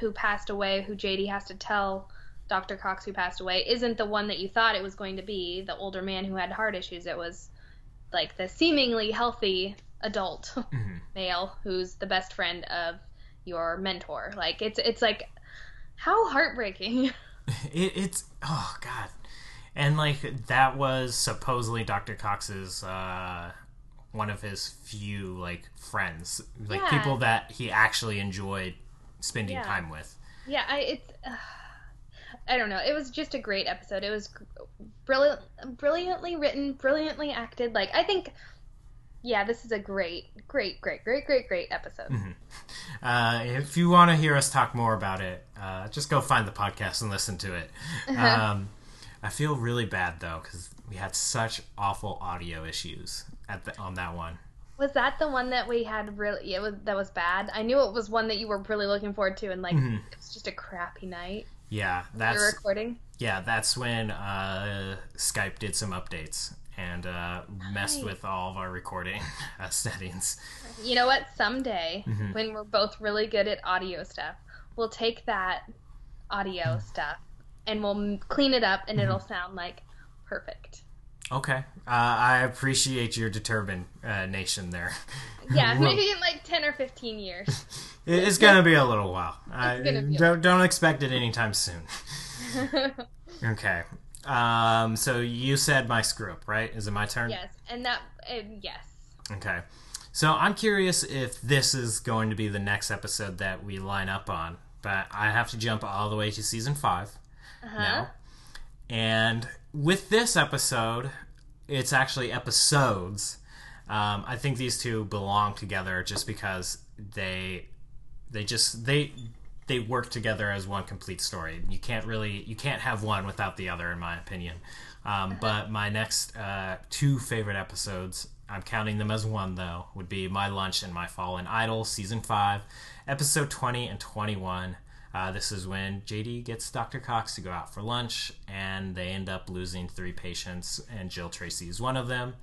who passed away, who JD has to tell Dr. Cox who passed away, isn't the one that you thought it was going to be, the older man who had heart issues. It was like the seemingly healthy adult <laughs> Mhm. male who's the best friend of your mentor. Like it's it's like how heartbreaking. <laughs> It, it's oh god, and like that was supposedly Dr. Cox's uh, one of his few like friends, like Yeah. people that he actually enjoyed spending Yeah. time with. Yeah, I it's uh, I don't know. It was just a great episode. It was brilliant, brilliantly written, brilliantly acted. Like I think, yeah, this is a great, great, great, great, great, great episode. Uh, if you want to hear us talk more about it, uh, just go find the podcast and listen to it. <laughs> Um, I feel really bad though because we had such awful audio issues at the, on that one. Was that the one that we had really? It was that was bad. I knew it was one that you were really looking forward to, and like Mm-hmm. it was just a crappy night. Yeah, that's were recording. yeah, that's when uh, Skype did some updates and uh, messed with all of our recording <laughs> uh, settings. You know what? Someday, Mm-hmm. when we're both really good at audio stuff, we'll take that audio Mm-hmm. stuff and we'll clean it up, and it'll sound like perfect. Okay, uh, I appreciate your determined uh, nation there. <laughs> Yeah, <laughs> maybe in like ten or fifteen years. <laughs> It's gonna be a little while. Don't don't expect it anytime soon. Okay. Um, so you said my screw up, right? Is it my turn? yes, and that uh, yes. Okay. So I'm curious if this is going to be the next episode that we line up on, but I have to jump all the way to season 5 Uh-huh. now. And with this episode, it's actually episodes. Um, I think these two belong together just because they they just they they work together as one complete story. You can't really you can't have one without the other, in my opinion. Um, but my next uh, two favorite episodes, I'm counting them as one though, would be My Lunch and My Fallen Idol, season five, episode 20 and 21. Uh, this is when JD gets Dr. Cox to go out for lunch, and they end up losing three patients, and Jill Tracy is one of them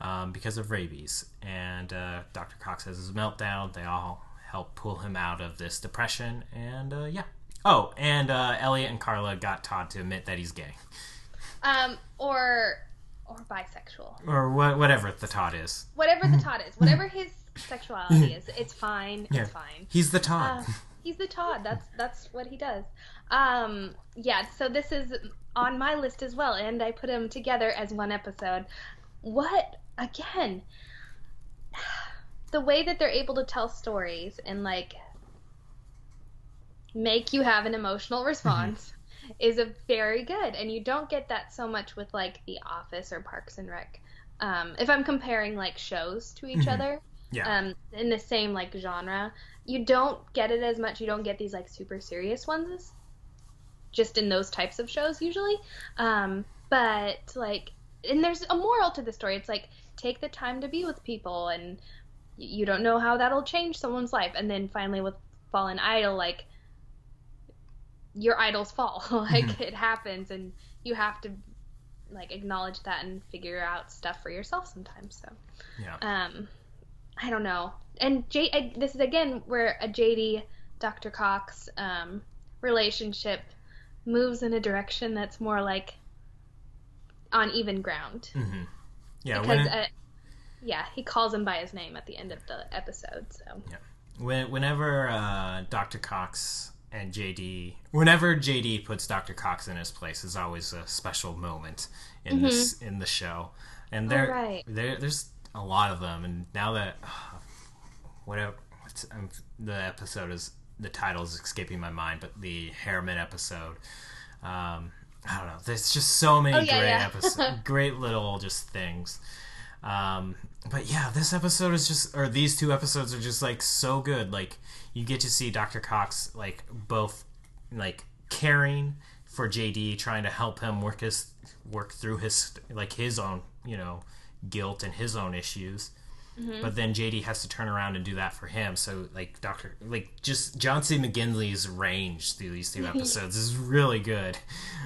um, because of rabies. And uh, Dr. Cox has his meltdown. They all help pull him out of this depression, and uh, yeah. Oh, and uh, Elliot and Carla got Todd to admit that he's gay, Um, or or bisexual. or wha- whatever the Todd is. Whatever the Todd is, whatever his sexuality is, it's fine. Yeah. It's fine. He's the Todd. He's the Todd. That's that's what he does. Um, yeah. So this is on my list as well, and I put them together as one episode. What again? The way that they're able to tell stories and like make you have an emotional response is a very good, and you don't get that so much with like The Office or Parks and Rec. Um, if I'm comparing like shows to each Mhm. other, yeah. um, in the same like genre. You don't get it as much. You don't get these like super serious ones, just in those types of shows usually. Um, but like, and there's a moral to the story. It's like take the time to be with people, and you don't know how that'll change someone's life. And then finally with Fallen Idol, like your idols fall, <laughs> like it happens, and you have to like acknowledge that and figure out stuff for yourself sometimes. So yeah. um i don't know and J- I, this is again where a jd dr cox um relationship moves in a direction that's more like on even ground hmm Yeah. because When, uh, yeah he calls him by his name at the end of the episode so yeah, when, whenever uh, Dr. Cox and JD, whenever JD puts Dr. Cox in his place, is always a special moment in this in the show. And there, right. there, there's a lot of them. And now that whatever what's, um, the episode is, the title is escaping my mind, but the Harriman episode. Um, I don't know. There's just so many Oh, yeah, great yeah. episodes, <laughs> great little just things. Um, but yeah, this episode is just, or these two episodes are just like so good. Like you get to see Dr. Cox like both like caring for JD, trying to help him work his work through his like his own you know guilt and his own issues. Mm-hmm. But then JD has to turn around and do that for him. So like Doctor, like just John C. McGinley's range through these two <laughs> episodes is really good.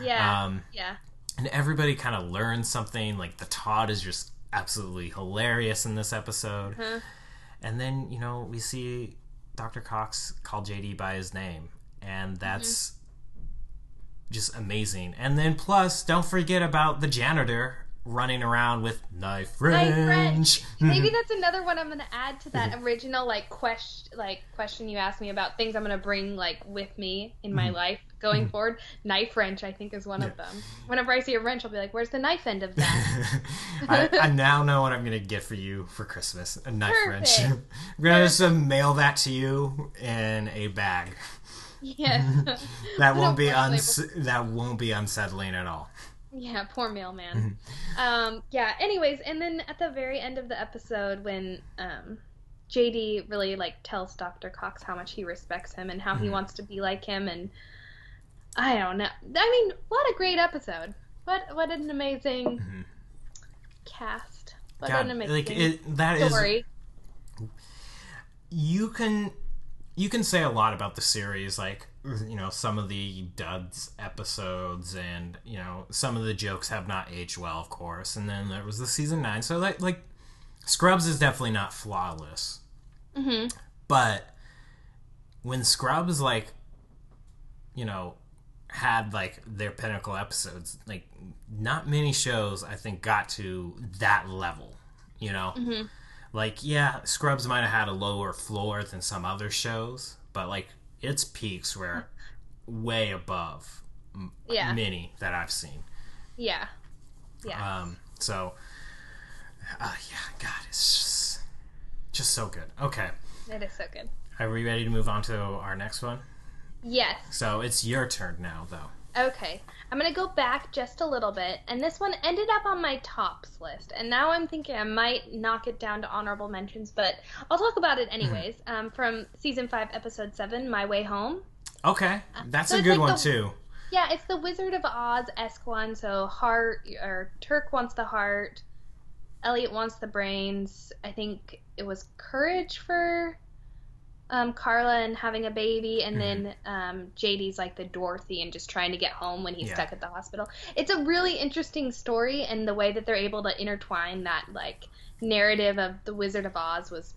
yeah Um, yeah and everybody kind of learns something. Like the Todd is just absolutely hilarious in this episode. Huh. And then you know we see Dr. Cox call JD by his name, and mm-hmm. that's just amazing. And then plus, don't forget about the janitor running around with knife wrench. Wrench. Maybe <laughs> that's another one I'm gonna add to that <laughs> original like question like question you asked me about things I'm gonna bring like with me in my life going forward. Knife wrench I think is one of them. Whenever I see a wrench, I'll be like, "Where's the knife end of that?" <laughs> I, I now know what I'm gonna get for you for Christmas: a knife wrench. Perfect. I'm gonna just uh, mail that to you in a bag. yes. That won't be uns- that won't be unsettling at all. Yeah, poor mailman. Mm-hmm. um, yeah. Anyways, and then at the very end of the episode, when um, JD really like tells Dr. Cox how much he respects him and how he Mhm. wants to be like him and I don't know. I mean, what a great episode. What what an amazing Mhm. cast. What God, an amazing like it, that is story. you can you can say a lot about the series like you know some of the duds episodes and you know some of the jokes have not aged well of course. And then there was the season 9 so like like scrubs is definitely not flawless. Hmm but when scrubs like you know had like their pinnacle episodes like not many shows i think got to that level you know? Hmm like yeah scrubs might have had a lower floor than some other shows but like its peaks were way above Yeah. many that i've seen Yeah. Yeah. um so uh, yeah god it's just just so good okay it is so good. are we ready to move on to our next one Yes. so it's your turn now though Okay. I'm going to go back just a little bit. And this one ended up on my tops list. And now I'm thinking I might knock it down to honorable mentions, but I'll talk about it anyways. um, from season 5, episode 7, My Way Home. okay that's so a good like one the- too Yeah, it's the Wizard of Oz esque one. So heart or Turk wants the heart, Elliot wants the brains. I think it was courage for um, Carla and having a baby, and then um, JD's like the Dorothy and just trying to get home when he's Yeah. stuck at the hospital. It's a really interesting story, and the way that they're able to intertwine that like narrative of the Wizard of Oz was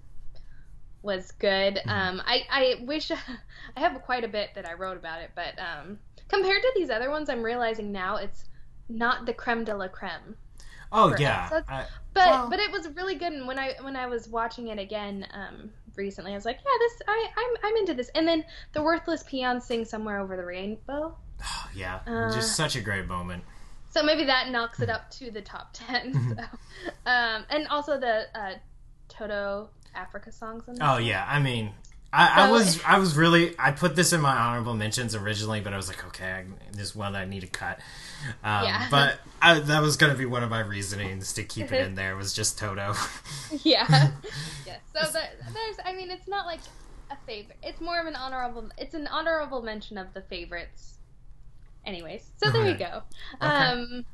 was good. Um, I I wish <laughs> I have quite a bit that I wrote about it, but um, compared to these other ones, I'm realizing now it's not the creme de la creme. oh yeah. I, But Well- but it was really good. And when I when I was watching it again um, recently, I was like, yeah, this I I'm I'm into this. And then the worthless peons sing somewhere over the rainbow. oh, yeah Uh, just such a great moment So maybe that knocks it up to the top <laughs> 10 Mm-hmm. So, <laughs> um, and also the uh, Toto Africa songs. In Oh yeah, I mean, I, I was I was really I put this in my honorable mentions originally, but I was like, okay, I, this one I need to cut. Um, Yeah. But I, that was going to be one of my reasonings to keep it in <laughs> there. Was just Toto. yeah. <laughs> yes. So the, there's, I mean, it's not like a favorite. It's more of an honorable. It's an honorable mention of the favorites. Anyways, so there you Okay. go. Um.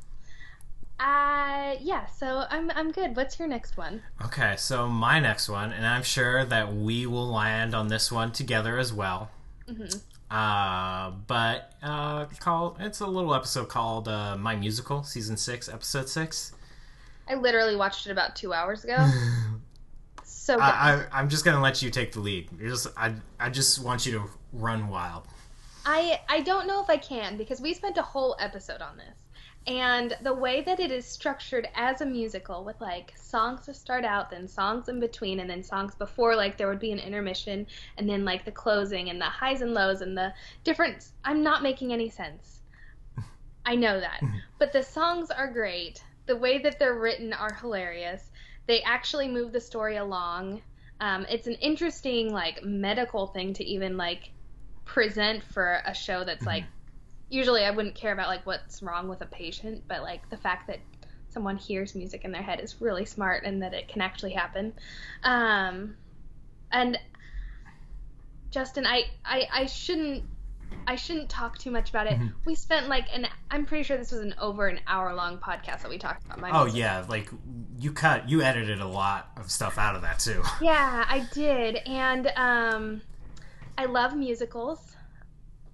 Uh. Yeah. So I'm I'm good. What's your next one? okay, so my next one, and I'm sure that we will land on this one together as well. hmm Uh, but uh, called it's a little episode called uh, My Musical, season six, episode six. I literally watched it about two hours ago. <laughs> So good. I, I, I'm just gonna let you take the lead. You're just I I just want you to run wild. I I don't know if I can because we spent a whole episode on this. And the way that it is structured as a musical with like songs to start out, then songs in between, and then songs before, like there would be an intermission, and then like the closing and the highs and lows and the different. I'm not making any sense. I know that. <laughs> But the songs are great. The way that they're written are hilarious. They actually move the story along. Um, it's an interesting like medical thing to even like present for a show that's like usually I wouldn't care about like what's wrong with a patient, but like the fact that someone hears music in their head is really smart and that it can actually happen. Um, and Justin, I, I I shouldn't I shouldn't talk too much about it. Mhm. We spent like an I'm pretty sure this was an over an hour long podcast that we talked about my Oh music. yeah, like you cut, you edited a lot of stuff out of that too. Yeah, I did. And um I love musicals.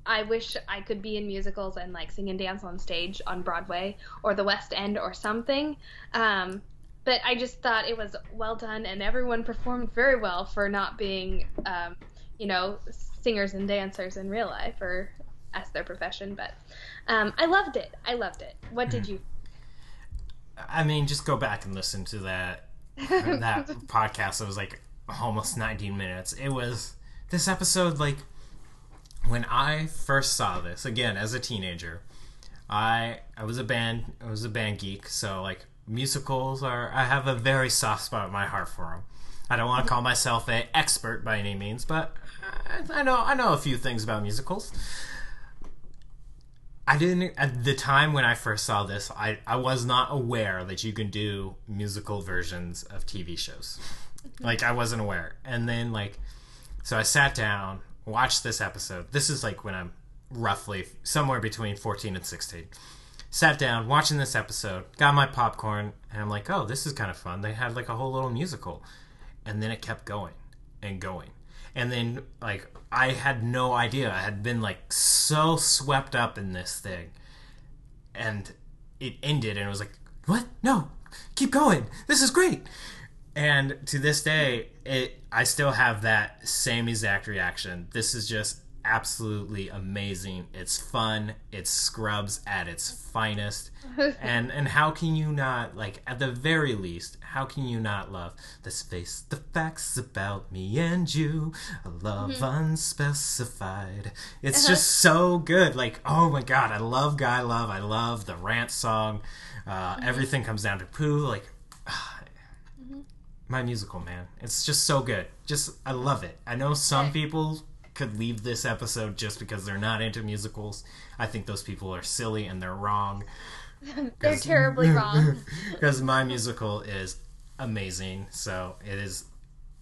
I wish I could be in musicals and like sing and dance on stage on Broadway or the West End or something. Um but I just thought it was well done and everyone performed very well for not being um you know, singers and dancers in real life or as their profession, but um I loved it. I loved it. What did you I mean, just go back and listen to that that <laughs> podcast. It was like almost 19 minutes. It was this episode like when I first saw this again as a teenager. I I was a band I was a band geek, so like musicals are I have a very soft spot in my heart for them. I don't want to call myself an expert by any means, but I, I know I know a few things about musicals. I didn't at the time when I first saw this. I I was not aware that you can do musical versions of TV shows. Like I wasn't aware. And then like so I sat down, watched this episode. This is like when I'm roughly somewhere between 14 and 16. Sat down, watching this episode, got my popcorn, and I'm like, oh, this is kind of fun. They had like a whole little musical. And then it kept going and going. And then, like, I had no idea. I had been, like, so swept up in this thing. And it ended, and it was like, what? No, keep going. This is great. And to this day, it I still have that same exact reaction. This is just absolutely amazing. It's fun. It's Scrubs at its finest. <laughs> and and how can you not like at the very least, how can you not love let's face the facts about me and you, a love mm-hmm. unspecified. It's uh-huh. just so good. Like, oh my god, I love Guy Love. I love the rant song. Uh, mm-hmm. Everything comes down to poo. Like ah, my musical man. It's just so good. Just i love it. I know some people could leave this episode just because they're not into musicals. I think those people are silly and they're wrong. <laughs> They're terribly wrong. <laughs> because my musical is amazing so it is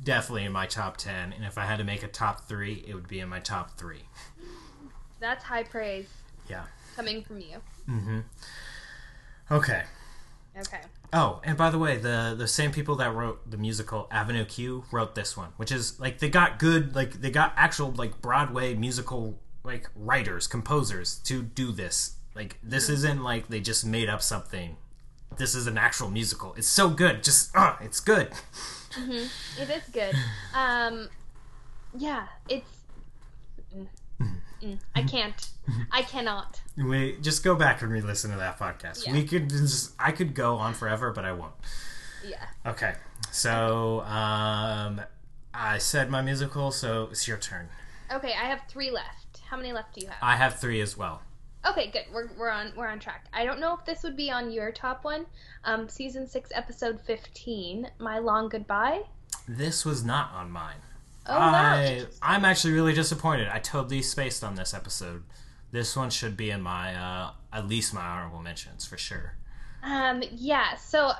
definitely in my top 10 and if i had to make a top three it would be in my top three. That's high praise yeah. coming from you. Mm-hmm. Okay. Okay. Oh, and by the way, the the same people that wrote the musical Avenue Q wrote this one, which is like they got good, like they got actual like Broadway musical like writers, composers to do this. Like this isn't like they just made up something. This is an actual musical. It's so good. Just ah, it's good. <laughs> It is good. Um, yeah, it's. Mm, mm, I can't. I cannot. <laughs> We just go back and re-listen to that podcast. Yeah. We could just I could go on forever, but I won't. Yeah. Okay, so um, I said my musical, so it's your turn. Okay, I have three left. How many left do you have? I have three as well. Okay, good. We're, we're on we're on track. I don't know if this would be on your top one. Um, season six, episode fifteen, "My Long Goodbye." This was not on mine. Oh wow! I I'm actually really disappointed. I totally spaced on this episode. This one should be in my uh, at least my honorable mentions for sure. Um, yeah. So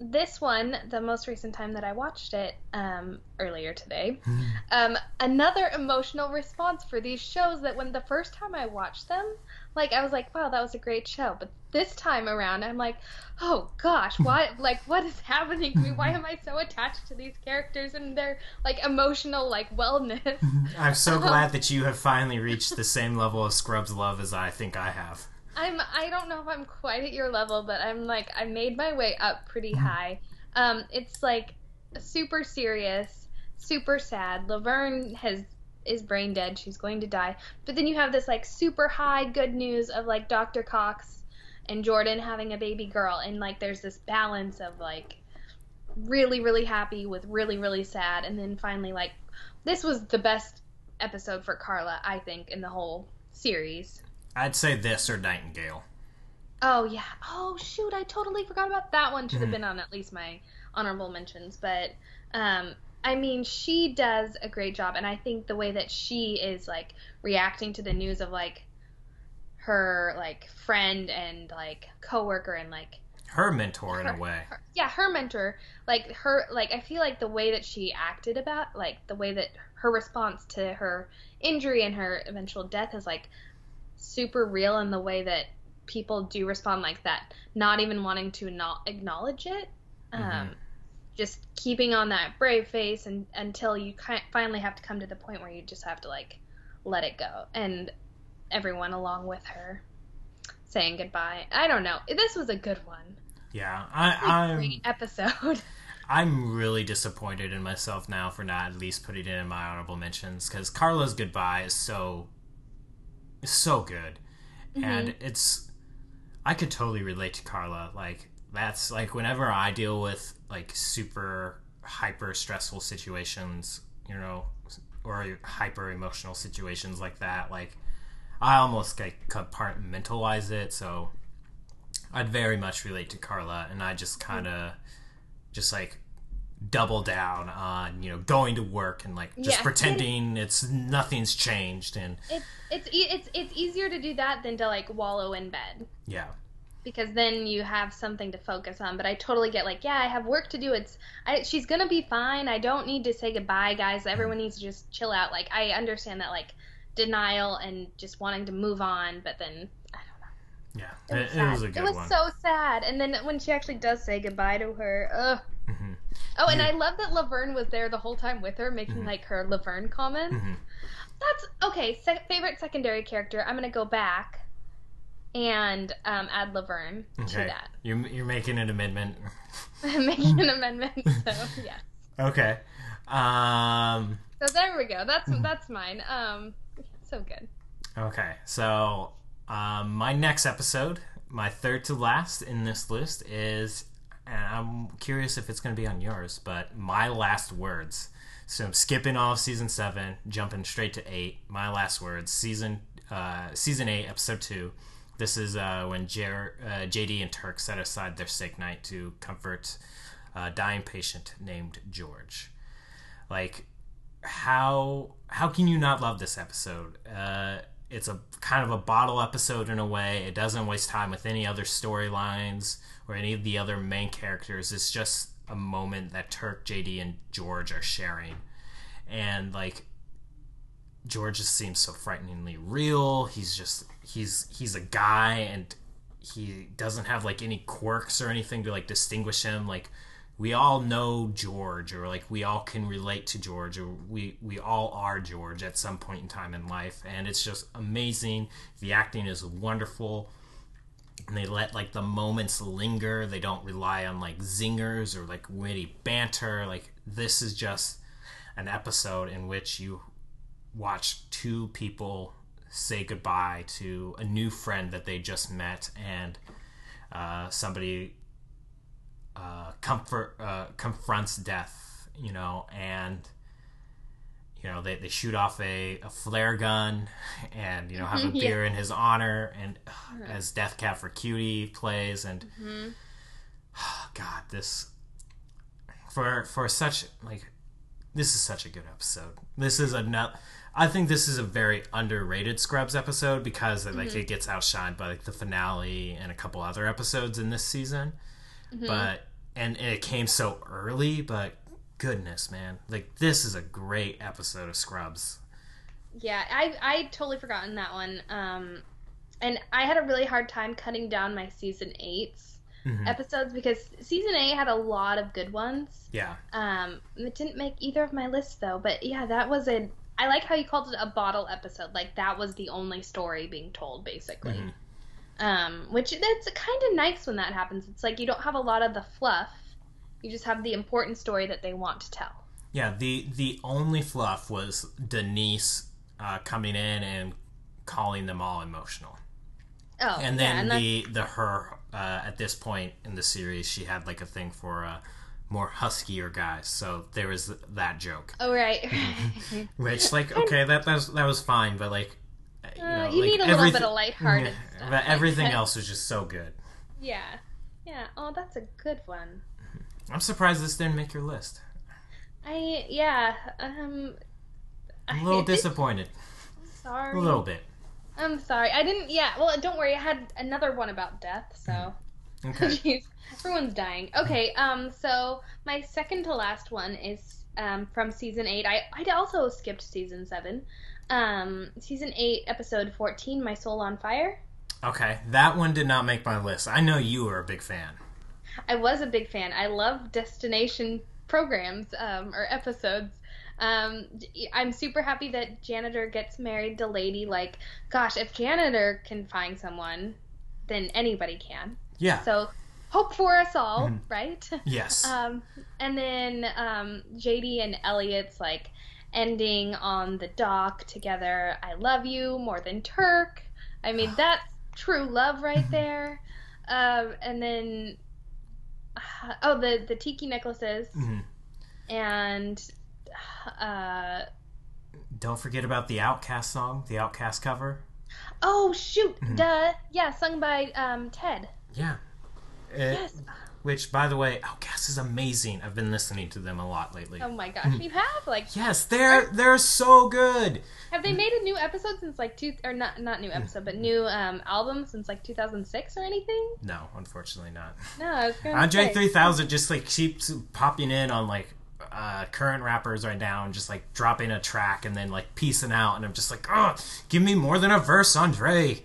this one, the most recent time that I watched it, um, earlier today, <laughs> um, another emotional response for these shows that when the first time I watched them, like I was like, wow, that was a great show, but this time around, I'm like, oh gosh, why? like, what is happening to me? Why am I so attached to these characters and their like emotional like wellness? <laughs> I'm so <laughs> glad that you have finally reached the same level of Scrubs love as I think I have. I'm I don't know if I'm quite at your level, but I'm like I made my way up pretty high. Um, it's like super serious, super sad. Laverne has is brain dead. She's going to die. But then you have this like super high good news of like Dr. Cox and Jordan having a baby girl, and like there's this balance of like really really happy with really really sad, and then finally like this was the best episode for Carla I think in the whole series. I'd say this or Nightingale. Oh yeah. Oh shoot, I totally forgot about that one. Should have been on at least my honorable mentions, but um I mean, she does a great job and I think the way that she is like reacting to the news of like her like friend and like coworker and like Her mentor in a way. her- yeah, her mentor, like her, like I feel like the way that she acted about, like the way that her response to her injury and her eventual death is like super real in the way that people do respond like that, not even wanting to not acknowledge it, um, Mhm. Just keeping on that brave face and until you ki- finally have to come to the point where you just have to like let it go, and everyone along with her saying goodbye. I don't know. This was a good one Yeah, I, I'm great episode. <laughs> I'm really disappointed in myself now for not at least putting it in my honorable mentions because Carla's goodbye is so is so good, mm-hmm. and it's I could totally relate to Carla. Like that's like whenever I deal with like super hyper stressful situations, you know, or hyper emotional situations like that, like I almost like compartmentalize it. So I'd very much relate to Carla, and I just kind of just like double down on you know going to work and like just Yeah. <laughs> pretending it's nothing's changed and It's it's it's it's easier to do that than to like wallow in bed. yeah because then you have something to focus on. But I totally get like, yeah, I have work to do. It's I, she's gonna be fine. I don't need to say goodbye, guys. Everyone needs to just chill out. Like I understand that like denial and just wanting to move on, but then I don't know. Yeah, It was, it was a good it was one. so sad. And then when she actually does say goodbye to her, ugh. Mhm. Oh, and Yeah. I love that Laverne was there the whole time with her, making Mhm. like her Laverne comments. Mhm. That's okay. Se- favorite secondary character. I'm gonna go back and um, add Laverne to Okay, that. you're you're making an amendment. I'm <laughs> making an amendment. So yeah. Okay. Um. So there we go. That's that's mine. Um, so good. Okay. So, um, my next episode, my third to last in this list is, and I'm curious if it's going to be on yours, but my last words. So I'm skipping all of season seven, jumping straight to eight. My last words, season uh, season eight, episode two. This is uh, when Jer- uh, JD and Turk set aside their steak night to comfort a dying patient named George. Like, how how can you not love this episode? Uh, it's a kind of a bottle episode in a way. It doesn't waste time with any other storylines or any of the other main characters. It's just a moment that Turk, JD, and George are sharing, and like George just seems so frighteningly real. He's just he's he's a guy and he doesn't have like any quirks or anything to like distinguish him. Like we all know George or like we all can relate to George or we we all are George at some point in time in life and it's just amazing. The acting is wonderful. And they let like the moments linger. They don't rely on like zingers or like witty banter. Like this is just an episode in which you watch two people say goodbye to a new friend that they just met and uh, somebody uh, comfort uh, confronts death you know and you know they, they shoot off a, a flare gun and you know have a <laughs> Yeah. beer in his honor and uh, as Death Cab for Cutie plays and oh <sighs> god this for for such like this is such a good episode. This is a nut. I think this is a very underrated Scrubs episode because like it gets outshined by like the finale and a couple other episodes in this season. But and, and it came so early, but goodness, man, like this is a great episode of Scrubs. Yeah, I I totally forgotten that one. Um, and I had a really hard time cutting down my season eight's Mhm. episodes because season eight had a lot of good ones. Yeah, Um, it didn't make either of my lists though. But yeah, that was a. I like how you called it a bottle episode. Like that was the only story being told, basically. Mhm. Um, which that's kind of nice when that happens. It's like you don't have a lot of the fluff. You just have the important story that they want to tell. yeah. The the only fluff was Denise uh, coming in and calling them all emotional. Oh, and yeah, then and that's- the the her uh, at this point in the series she had like a thing for uh, more huskier guys so there was that joke Oh right. <laughs> <laughs> which like okay that that was, that was fine but like you, Uh, you like, need a little bit of lighthearted Yeah, <laughs> stuff. but everything like- else was just so good Yeah. Yeah. Oh, that's a good one. i'm surprised this didn't make your list I yeah. Um. i'm a little disappointed Sorry. a little bit I'm sorry. I didn't. Yeah. Well, don't worry. I had another one about death. So. <laughs> okay Jeez, everyone's dying. Okay, um, so my second to last one is um from season eight. I I also skipped season seven. Um, season eight, episode fourteen, "My Soul on Fire." okay that one did not make my list i know you were a big fan I was a big fan. I love destination programs um, or episodes. Um, I'm super happy that janitor gets married to lady. Like, gosh, if janitor can find someone, then anybody can. yeah So, hope for us all, Mhm. right? <laughs> yes Um, and then um, JD and Elliot's like ending on the dock together. I love you more than Turk. I mean, <sighs> that's true love right there. Um, and then <sighs> oh, the the tiki necklaces Mhm. and uh, don't forget about the OutKast song the OutKast cover oh shoot, Mhm. duh, yeah, sung by um, Ted. yeah It- Yes. which by the way, OutKast is amazing. I've been listening to them a lot lately. Oh my gosh, you have like Yes, they're they're so good. have they made a new episode since like two or not not new episode but new um album since like 2006 or anything? No, unfortunately not. No, I was gonna Andre say. 3000 just like keeps popping in on like uh, current rappers right now and just like dropping a track and then like piecing out and I'm just like, oh, give me more than a verse, Andre.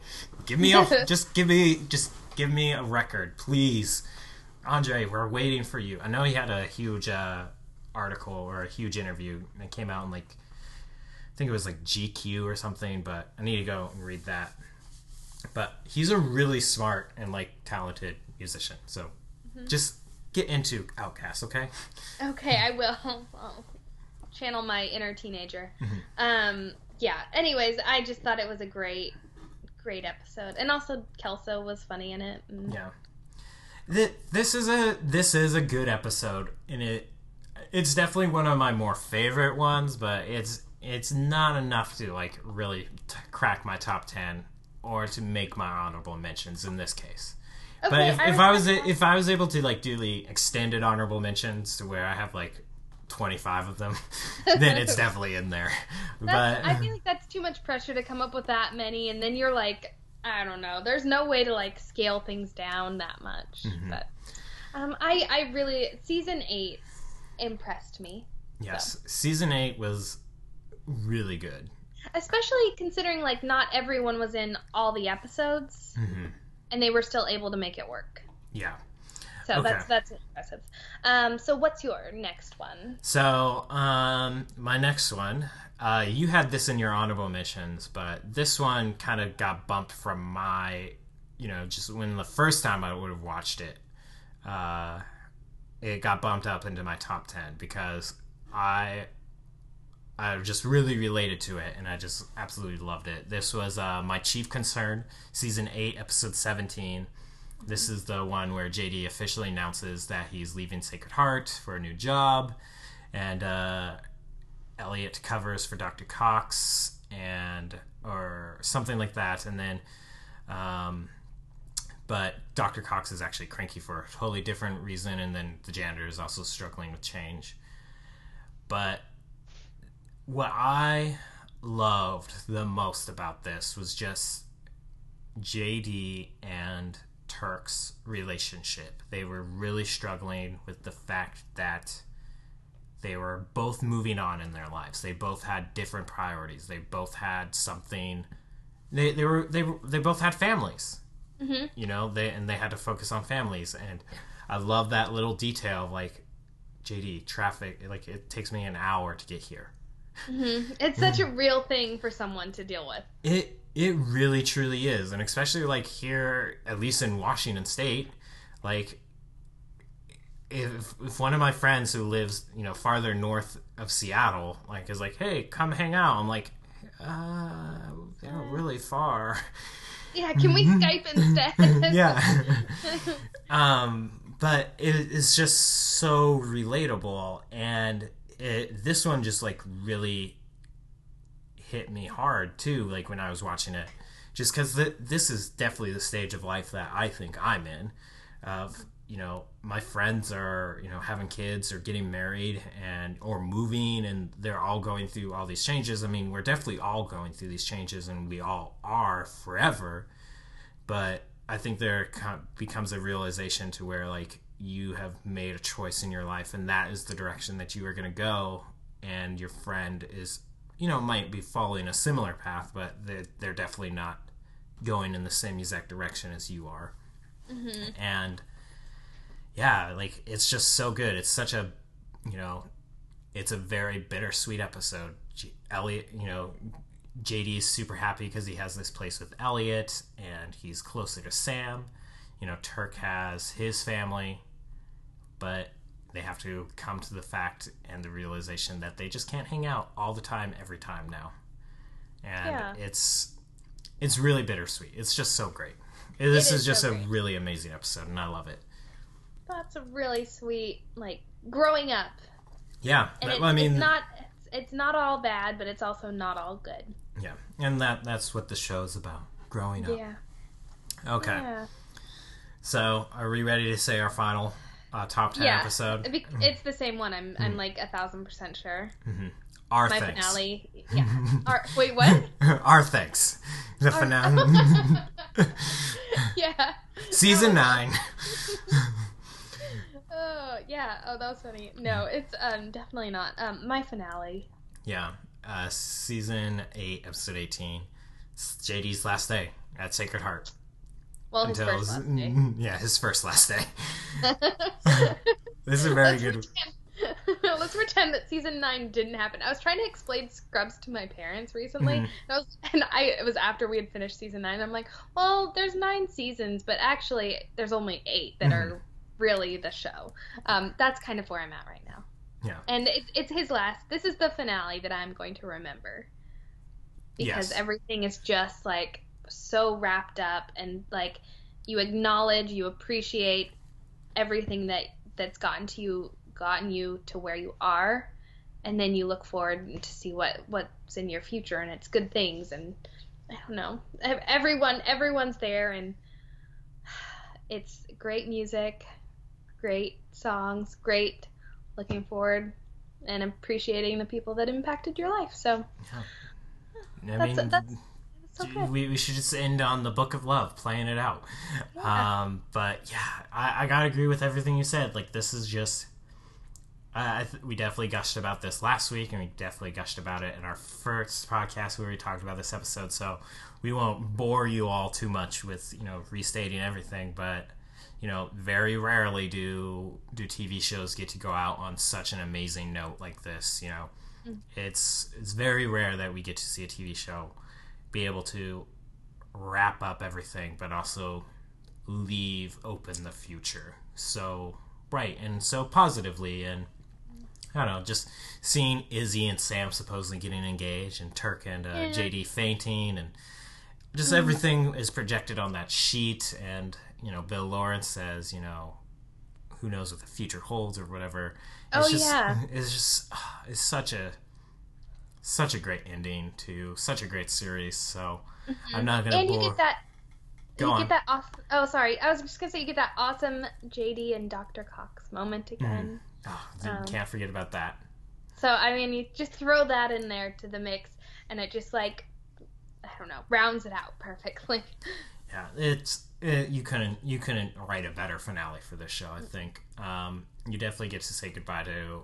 Give me a <laughs> just give me just give me a record, please. Andre, we're waiting for you. I know he had a huge uh, article or a huge interview that came out in like I think it was like GQ or something, but I need to go and read that. But he's a really smart and like talented musician. So just get into OutKast, okay? Okay, I will. <laughs> I'll channel my inner teenager. Mm-hmm. Um, yeah. Anyways, I just thought it was a great, great episode, and also Kelso was funny in it. and- Yeah. Th- This is a this is a good episode, and it it's definitely one of my more favorite ones, but it's it's not enough to like really t- crack my top ten or to make my honorable mentions in this case. But if, if I was if I was able to like do the extended honorable mentions to where I have like twenty five of them, <laughs> then it's <laughs> definitely in there. That's, but I feel like that's too much pressure to come up with that many, and then you're like, I don't know. There's no way to like scale things down that much. Mm-hmm. But um, I I really season eight impressed me, yes, season eight was really good. especially considering like not everyone was in all the episodes, hmm and they were still able to make it work. Yeah. So Okay. that's that's impressive. Um, so what's your next one? So, um, my next one, uh, you had this in your honorable mentions, but this one kind of got bumped from my, you know, just when the first time I would have watched it, uh, it got bumped up into my top 10 because I, I just really related to it and I just absolutely loved it. This was, uh, My Chief Concern, season 8, episode 17. This is the one where JD officially announces that he's leaving Sacred Heart for a new job, and uh, Elliot covers for Dr. Cox and or something like that, and then, um, but Dr. Cox is actually cranky for a totally different reason, and then the janitor is also struggling with change. But what I loved the most about this was just JD and Turk's relationship. They were really struggling with the fact that they were both moving on in their lives. They both had different priorities. They both had something. They, they were they were, they both had families. Mm-hmm. You know they and they had to focus on families. And I love that little detail. of, Like JD traffic. Like it takes me an hour to get here. Mm-hmm. It's such a real thing for someone to deal with. It it really truly is, and especially like here, at least in Washington State, like if if one of my friends who lives you know farther north of Seattle like is like, hey, come hang out, I'm like, uh, they're really far. Yeah, can we <laughs> Skype instead? yeah. <laughs> um, but it is just so relatable, and it, this one just like really hit me hard too. Like when I was watching it, just because this is definitely the stage of life that I think I'm in. Of you know, my friends are you know having kids or getting married and or moving, and they're all going through all these changes. I mean, we're definitely all going through these changes, and we all are forever but I think there co- becomes a realization to where like you have made a choice in your life and that is the direction that you are going to go and your friend is you know might be following a similar path but they're, they're definitely not going in the same exact direction as you are. Mm-hmm. And yeah like it's just so good. It's such a you know it's a very bittersweet episode. G- elliot you know JD is super happy because he has this place with Elliot and he's closer to Sam. You know, Turk has his family, but they have to come to the fact and the realization that they just can't hang out all the time, every time now. And Yeah. it's it's really bittersweet. It's just so great. This is is just so a great. really amazing episode, and I love it. That's a really sweet, like growing up. Yeah, And that- it's, I mean, it's not it's, not all bad, but it's also not all good. yeah, and that that's what the show's about. Growing up. Yeah. Okay. Yeah. So, are we ready to say our final? Uh, top ten Yeah. episode. It's the same one. I'm I'm like a thousand percent sure. Our My thanks. finale. Yeah. <laughs> Our, wait, what? <laughs> Our thanks. The finale. <laughs> yeah. Season nine. Oh yeah. Oh, that was funny. No, it's um definitely not. Um, my finale. Yeah. Uh, season eight, episode eighteen. It's JD's last day at Sacred Heart. Well, his Until first last day. yeah, his first last day. <laughs> This is a very Let's good. Pretend, <laughs> let's pretend that season nine didn't happen. I was trying to explain Scrubs to my parents recently. Mhm. And, I was, <laughs> and I it was after we had finished season nine. I'm like, well, there's nine seasons, but actually there's only eight that Mhm. are really the show. Um, that's kind of where I'm at right now. Yeah. And it, it's his last. This is the finale that I'm going to remember because Yes. everything is just like so wrapped up and like you acknowledge, you appreciate everything that that's gotten to you, gotten you to where you are, and then you look forward to see what what's in your future and it's good things and I don't know. Everyone everyone's there and <sighs> it's great music, great songs, great looking forward and appreciating the people that impacted your life. So <sighs> I That's- mean, that's- so we, we should just end on the book of love, playing it out. Yeah. Um, but yeah, I, I gotta agree with everything you said. Like this is just, I, I th- we definitely gushed about this last week, and we definitely gushed about it in our first podcast where we talked about this episode. So we won't bore you all too much with you know restating everything, but you know, very rarely do do TV shows get to go out on such an amazing note like this. You know, it's it's very rare that we get to see a TV show be able to wrap up everything, but also leave open the future. So right and so positively and. I don't know, just seeing Izzy and Sam supposedly getting engaged, and Turk and uh, Yeah. JD fainting, and just everything is projected on that sheet. And you know, Bill Lawrence says, you know, who knows what the future holds or whatever. It's Oh, just, yeah. it's just ah, it's such a such a great ending to such a great series. So I'm not gonna and bore. you get that Go you on. get that awesome oh sorry i was just gonna say you get that awesome jd and dr cox moment again Oh, you um, can't forget about that. so i mean you just throw that in there to the mix and it just like i don't know rounds it out perfectly <laughs> Yeah, it's it, you couldn't you couldn't write a better finale for this show. I think um, you definitely get to say goodbye to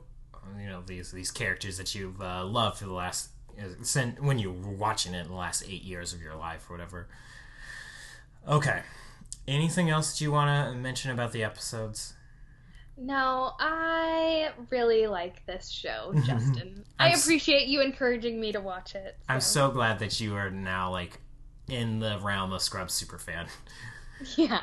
you know these these characters that you've uh, loved for the last since when you were watching it in the last eight years of your life or whatever. Okay, anything else that you want to mention about the episodes? no i really like this show <laughs> justin i appreciate you encouraging me to watch it I'm so glad that you are now like in the realm of Scrubs superfan. <laughs> yeah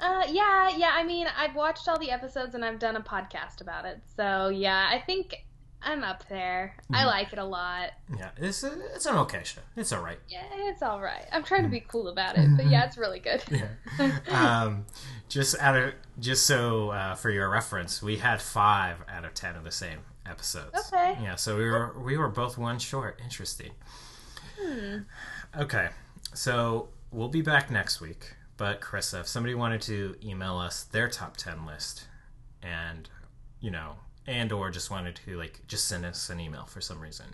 uh, yeah, yeah. I mean, I've watched all the episodes and I've done a podcast about it. So yeah, I think I'm up there. I Mhm. like it a lot. Yeah, it's a, it's an okay show. It's all right. Yeah, it's all right. I'm trying to be cool about it, but yeah, it's really good. <laughs> Yeah. um, just out of just so uh, for your reference, we had five out of ten of the same episodes. Okay. Yeah, so we were we were both one short. Interesting. Hmm. Okay, so we'll be back next week. But Carissa, if somebody wanted to email us their top ten list, and you know, and or just wanted to like just send us an email for some reason,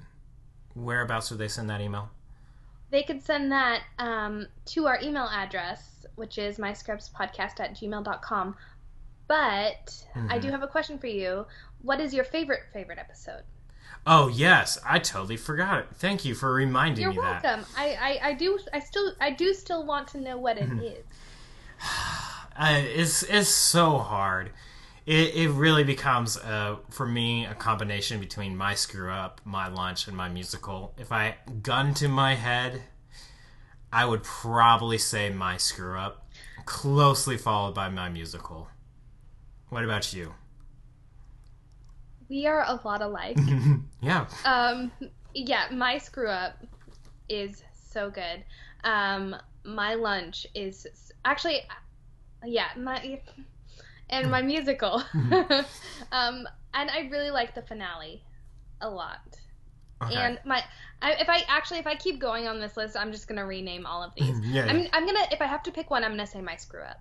whereabouts would they send that email? They could send that um, to our email address, which is myscrubspodcast at gmail.com. But I do have a question for you. What is your favorite favorite episode? Oh yes, I totally forgot it. Thank you for reminding You're me that. welcome. I, I, I do I still I do still want to know what it Mm-hmm. <sighs> Uh, it's it's so hard. It it really becomes uh for me a combination between my screw up, my lunch, and my musical. If I gun to my head, I would probably say my screw up, closely followed by my musical. What about you? We are a lot alike. <laughs> yeah. Um, yeah, my screw up is so good. Um, my lunch is actually, yeah, my and my musical. <laughs> <laughs> um, and I really like the finale a lot. Okay. And my, I, if I actually if I keep going on this list, I'm just gonna rename all of these. yeah. I'm I'm gonna if I have to pick one, I'm gonna say my screw up.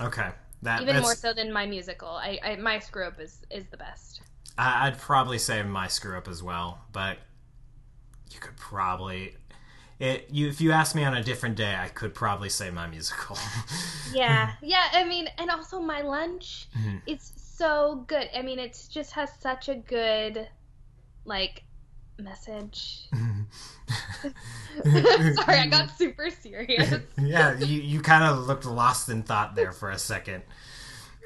Okay. That, Even more so than my musical. I, I my screw up is is the best. I- I'd probably say my screw up as well, but you could probably. It, you, if you asked me on a different day, I could probably say my musical. <laughs> Yeah, yeah. I mean, and also my lunch. Mhm. It's so good. I mean, it just has such a good, like, message. <laughs> Sorry, I got super serious. <laughs> yeah, you, you kind of looked lost in thought there for a second. <laughs>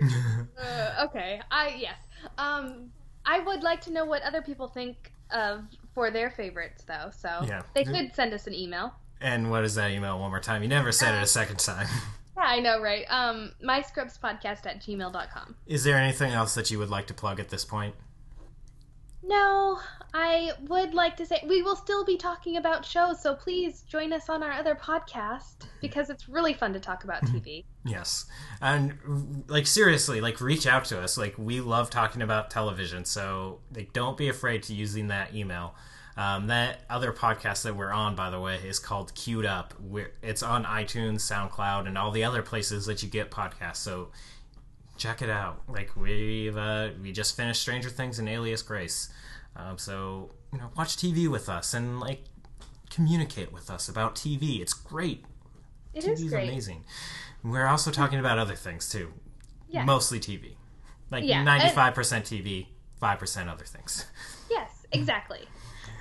Uh, okay. I yes. Um, I would like to know what other people think of for their favorites, though. So Yeah. they could send us an email. And what is that email one more time? You never said it a second time. Yeah, I know, right? Um, myscrubspodcast at gmail.com. Is there anything else that you would like to plug at this point? No, I would like to say we will still be talking about shows, so please join us on our other podcast because it's really fun to talk about TV. Yes. And like seriously, like reach out to us. Like we love talking about television, so like don't be afraid to using that email. Um, that other podcast that we're on, by the way, is called Queued Up. We're, it's on iTunes, SoundCloud, and all the other places that you get podcasts. So check it out. Like we've uh, we just finished Stranger Things and Alias Grace. Um, so you know, watch TV with us and like communicate with us about TV. It's great. It TV is great. amazing. We're also talking about other things too. Yeah. Mostly TV. Like Yeah, and- ninety-five percent TV, five percent other things. Yes, exactly.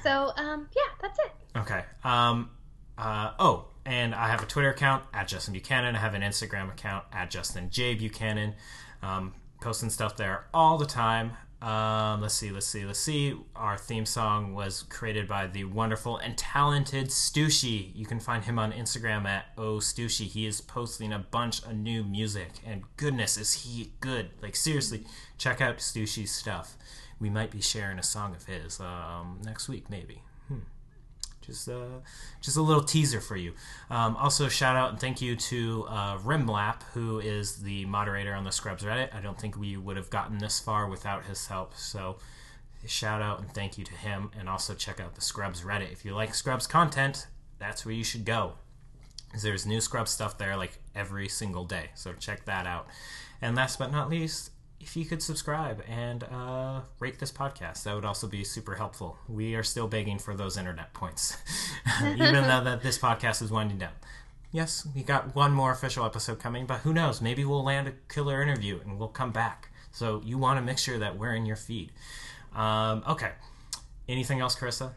So, um, yeah, that's it. Okay. Um. Uh. Oh, and I have a Twitter account at Justin Buchanan. I have an Instagram account at Justin J Buchanan. Um, posting stuff there all the time. Um, let's see, let's see, let's see. Our theme song was created by the wonderful and talented Stushy. You can find him on Instagram at O Stushy. He is posting a bunch of new music, and goodness, is he good! Like seriously, check out Stushy's stuff. We might be sharing a song of his um, next week, maybe. Just, uh, just a little teaser for you. Um, also, shout out and thank you to uh, Rimlap, who is the moderator on the Scrubs Reddit. I don't think we would have gotten this far without his help. So, shout out and thank you to him. And also check out the Scrubs Reddit. If you like Scrubs content, that's where you should go. There's new Scrubs stuff there like every single day. So check that out. And last but not least, if you could subscribe and uh, rate this podcast, that would also be super helpful. We are still begging for those internet points, <laughs> even though that this podcast is winding down. Yes, we got one more official episode coming, but who knows? Maybe we'll land a killer interview and we'll come back. So you want to make sure that we're in your feed. Um, okay. Anything else, Carissa?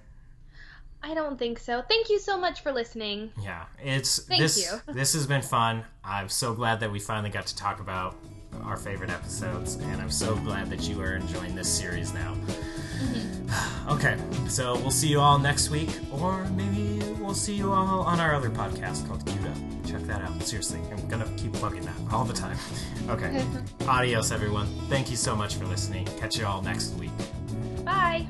I don't think so. Thank you so much for listening. Yeah, it's Thank this. you. <laughs> this has been fun. I'm so glad that we finally got to talk about our favorite episodes, and I'm so glad that you are enjoying this series now. Mm-hmm. <sighs> okay, so we'll see you all next week, or maybe we'll see you all on our other podcast called Up. Check that out. Seriously, I'm gonna keep plugging that all the time. <laughs> Okay, <laughs> adios, everyone. Thank you so much for listening. Catch you all next week. Bye.